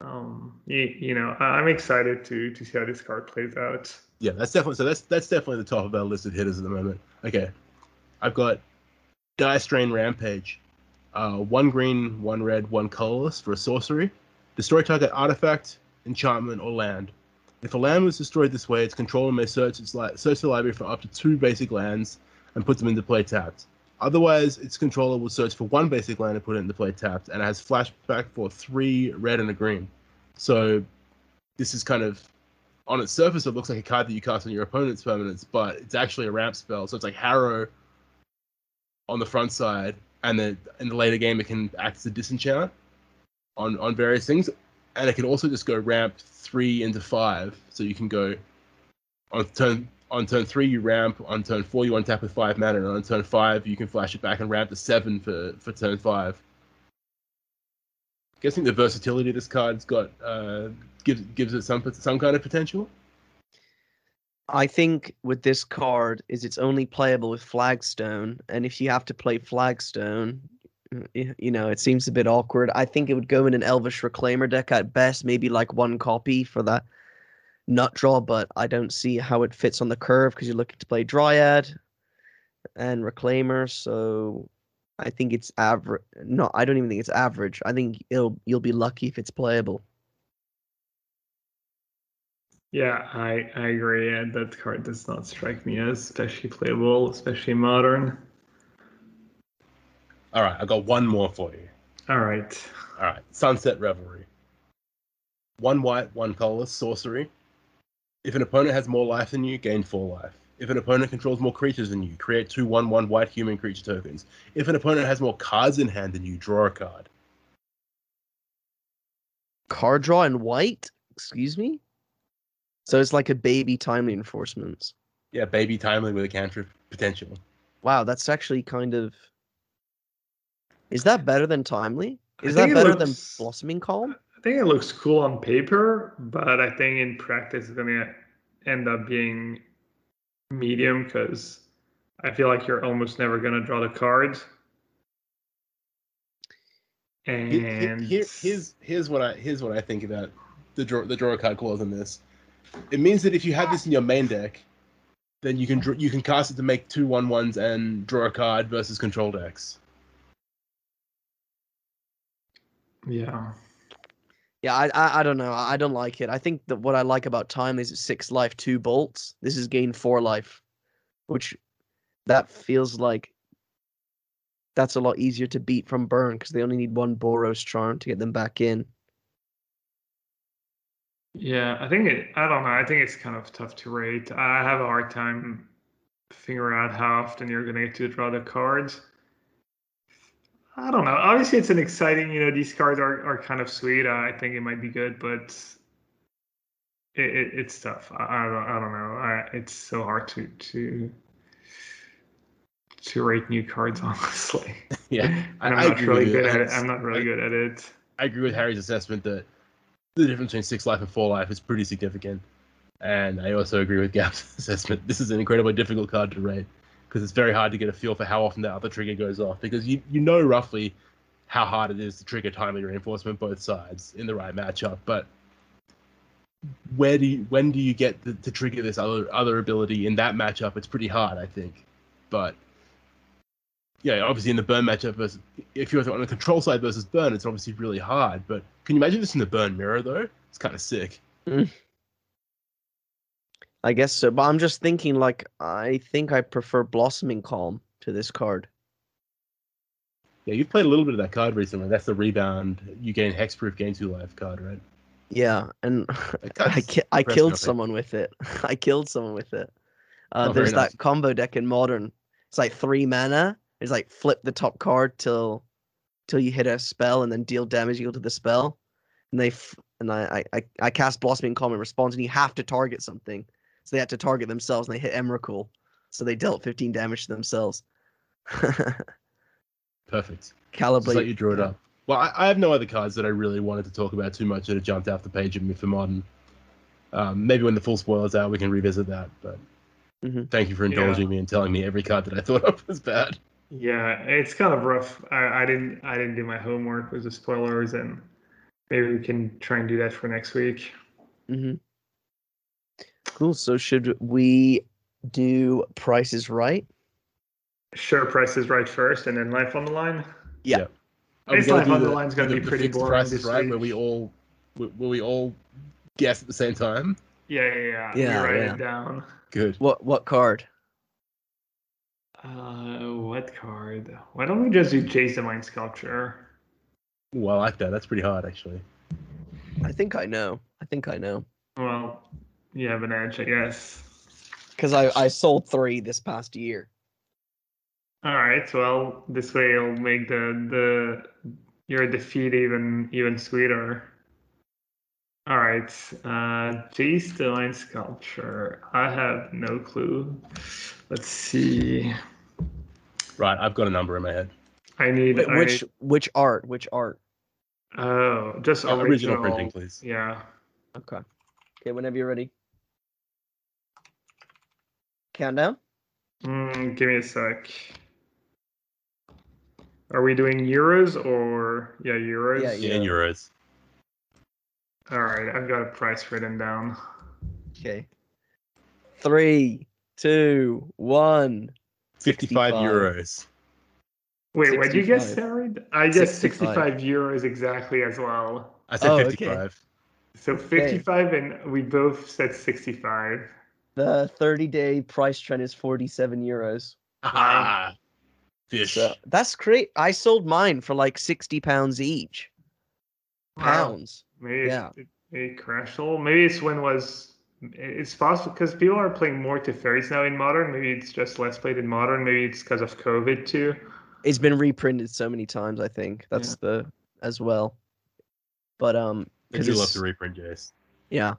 Um, you, you know, I'm excited to to see how this card plays out. Yeah, that's definitely so. That's that's definitely the top of our listed hitters at the moment. Okay, I've got Dire Strain Rampage, uh, one green, one red, one colorless for a sorcery. Destroy target artifact, enchantment, or land. If a land was destroyed this way, its controller may search its li- search the library for up to two basic lands and put them into play tapped. Otherwise, its controller will search for one basic land and put it into play tapped, and it has flashback for three red and a green. So this is kind of on its surface, it looks like a card that you cast on your opponent's permanents, but it's actually a ramp spell. So it's like Harrow on the front side, and then in the later game, it can act as a disenchant on on various things, and it can also just go ramp three into five. So you can go on turn on turn three you ramp, on turn four you untap with five mana, and on turn five you can flash it back and ramp to seven for for turn five. Guessing the versatility this card's got uh, gives gives it some some kind of potential. I think with this card is it's only playable with Flagstone, and if you have to play Flagstone, uh, you know it seems a bit awkward. I think it would go in an Elvish Reclaimer deck at best, maybe like one copy for that nut draw, but I don't see how it fits on the curve because you're looking to play Dryad and Reclaimer, so I think it's average. No, I don't even think it's average. I think it'll you'll be lucky if it's playable. Yeah, I, I agree. And that card does not strike me as especially playable, especially modern. All right, I got one more for you. All right. All right, Sunset Revelry. One white, one colorless sorcery. If an opponent has more life than you, gain four life. If an opponent controls more creatures than you, create two one-one white human creature tokens. If an opponent has more cards in hand than you, draw a card. Card draw in white. Excuse me. So it's like a baby timely enforcements. Yeah, baby timely with a cantrip potential. Wow, that's actually kind of. Is that better than timely? Is that better looks- than blossoming calm? I think it looks cool on paper, but I think in practice it's gonna end up being medium because I feel like you're almost never gonna draw the cards. And Here- here- here- here's here's what I here's what I think about the draw the draw card clause in this. It means that if you have this in your main deck, then you can draw, you can cast it to make two one ones and draw a card versus control decks. yeah, Yeah, I, I I don't know. I don't like it. I think that what I like about time is it's six life, two bolts. This is gain four life, which that feels like that's a lot easier to beat from burn because they only need one Boros charm to get them back in. Yeah. I think it. I don't know. I think it's kind of tough to rate. I have a hard time figuring out how often you're gonna get to draw the cards. I don't know. Obviously, it's an exciting. You know, these cards are, are kind of sweet. Uh, I think it might be good, but it, it it's tough. I, I don't I don't know. I, it's so hard to to to rate new cards. *laughs* Honestly, *laughs* Yeah, I- I'm not really good at it. I'm not really good at it. I agree with Harry's assessment that the difference between six life and four life is pretty significant. And I also agree with Gab's *laughs* assessment. This is an incredibly difficult card to rate because it's very hard to get a feel for how often that other trigger goes off because you, you know roughly how hard it is to trigger timely reinforcement both sides in the right matchup. But where do you, when do you get the, to trigger this other other ability in that matchup? It's pretty hard, I think. But yeah, obviously in the burn matchup versus if you're on the control side versus burn, it's obviously really hard. But can you imagine this in the burn mirror though? It's kind of sick. I guess so, but I'm just thinking like I think I prefer blossoming calm to this card. Yeah, you've played a little bit of that card recently. That's the rebound. You gain hexproof, gain two life card, right? Yeah, and *laughs* I ki- I killed someone with it. *laughs* I killed someone with it. Uh, Oh, there's nice. that combo deck in modern. It's like three mana. It's like flip the top card till till you hit a spell and then deal damage equal to the spell. And they f- and I I, I, I cast blossoming calm in response, and you have to target something. So they had to target themselves, and they hit Emrakul. So they dealt 15 damage to themselves. *laughs* Perfect. Calibrate. Just let you draw it up. Well, I, I have no other cards that I really wanted to talk about too much that have jumped off the page at me for modern. Um, maybe when the full spoiler's out, we can revisit that. But Mhm. thank you for Yeah. indulging me and telling me every card that I *laughs* thought of was bad. Yeah, it's kind of rough. I, I didn't I didn't do my homework with the spoilers, and maybe we can try and do that for next week. Mm-hmm. Cool. So should we do prices right? Sure, Price is Right first, and then Life on the Line. Yeah. Are we It's gonna like do on the line's gonna the- be pretty fixed boring prices, this right? week. Where we all, where where we all guess at the same time. Yeah, yeah, yeah. Yeah, we write yeah. it down. Good. What what card? Uh, what card? Why don't we just do Jace the Mind Sculptor? Ooh, I like that. That's pretty hard, actually. I think I know. I think I know. Well, you have an edge, I guess. Because I, I sold three this past year. All right. Well, this way it'll make the the your defeat even even sweeter. All right. Uh, Jace the Mind Sculptor. I have no clue. Let's see. Right, I've got a number in my head. I need Wait, I- which which art? Which art? Oh, just Oh, original, original printing, please. Yeah. Okay. Okay, whenever you're ready. Countdown. Mm, give me a sec. Are we doing euros or yeah euros? Yeah, Yeah, in Yeah. euros. All right, I've got a price written down. Okay. Three, two, one. 55 65. euros. Wait, what did you guess, 65. Sarah? I guess 65. 65 euros exactly as well. I said Oh, okay. 55. So 55, and we both said 65. The 30 day price trend is 47 euros. Ah, fish. So that's great. I sold mine for like 60 pounds each. Wow. Pounds. Maybe Yeah. it, it crashed a little. Maybe it's when was. It's possible because people are playing more to fairies now in modern. Maybe it's just less played in modern. Maybe it's because of COVID too. It's been reprinted so many times, I think. That's the as well. But um I 'cause do love to reprint Jace. Yeah.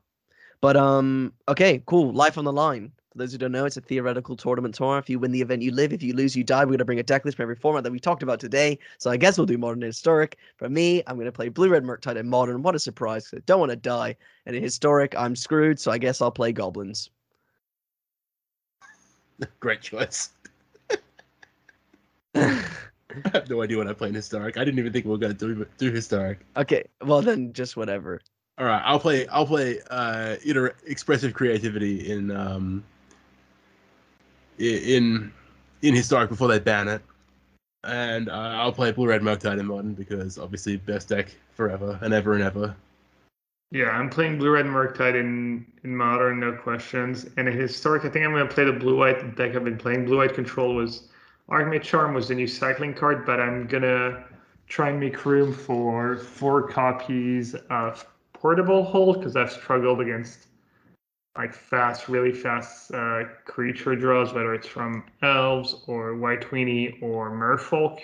But um okay, cool. Life on the line. For those who don't know, it's a theoretical tournament tour. If you win the event, you live. If you lose, you die. We're gonna bring a deck list from every format that we talked about today. So I guess we'll do modern and historic. For me, I'm gonna play blue red Murktide in modern. What a surprise! I don't want to die. And in historic, I'm screwed, so I guess I'll play goblins. *laughs* Great choice. *laughs* I have no idea what I play in historic. I didn't even think we were going to do do historic. okay, well then just whatever. All right, I'll play. I'll play. Uh, inter- expressive creativity in um. In in historic before they ban it, and uh, I'll play blue red Murktide in modern because obviously best deck forever and ever and ever. Yeah, I'm playing blue red Murktide in in modern, no questions. And in historic, I think I'm gonna play the blue white deck I've been playing. Blue white control was Archmage Charm was the new cycling card, but I'm gonna try and make room for four copies of Portable Hole because I've struggled against like fast, really fast uh, creature draws, whether it's from elves or White Weenie or Merfolk.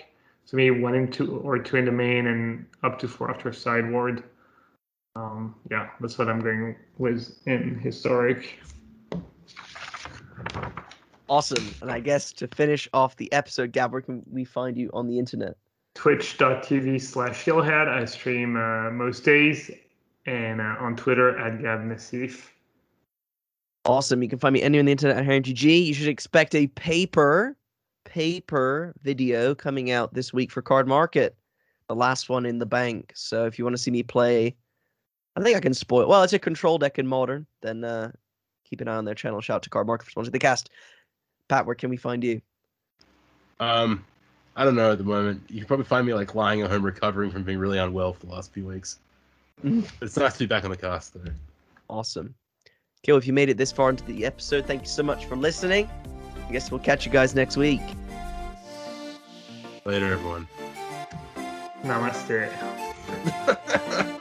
So maybe one in two or two in the main and up to four after sideboard. Um, yeah, that's what I'm going with in historic. Awesome. And I guess to finish off the episode, Gab, where can we find you on the internet? Twitch.tv slash Shieldhead. I stream uh, most days and uh, on Twitter at Gab Nassif. Awesome. You can find me anywhere on the internet at HeronGG. You should expect a paper, paper video coming out this week for Cardmarket. The last one in the bank. So if you want to see me play, I think I can spoil. Well, it's a control deck in modern. Then uh, keep an eye on their channel. Shout out to Cardmarket for sponsoring the cast. Pat, where can we find you? Um, I don't know at the moment. You can probably find me like lying at home recovering from being really unwell for the last few weeks. Mhm. It's nice to be back on the cast though. Awesome. Okay, well, if you made it this far into the episode, thank you so much for listening. I guess we'll catch you guys next week. Later, everyone. Namaste. *laughs*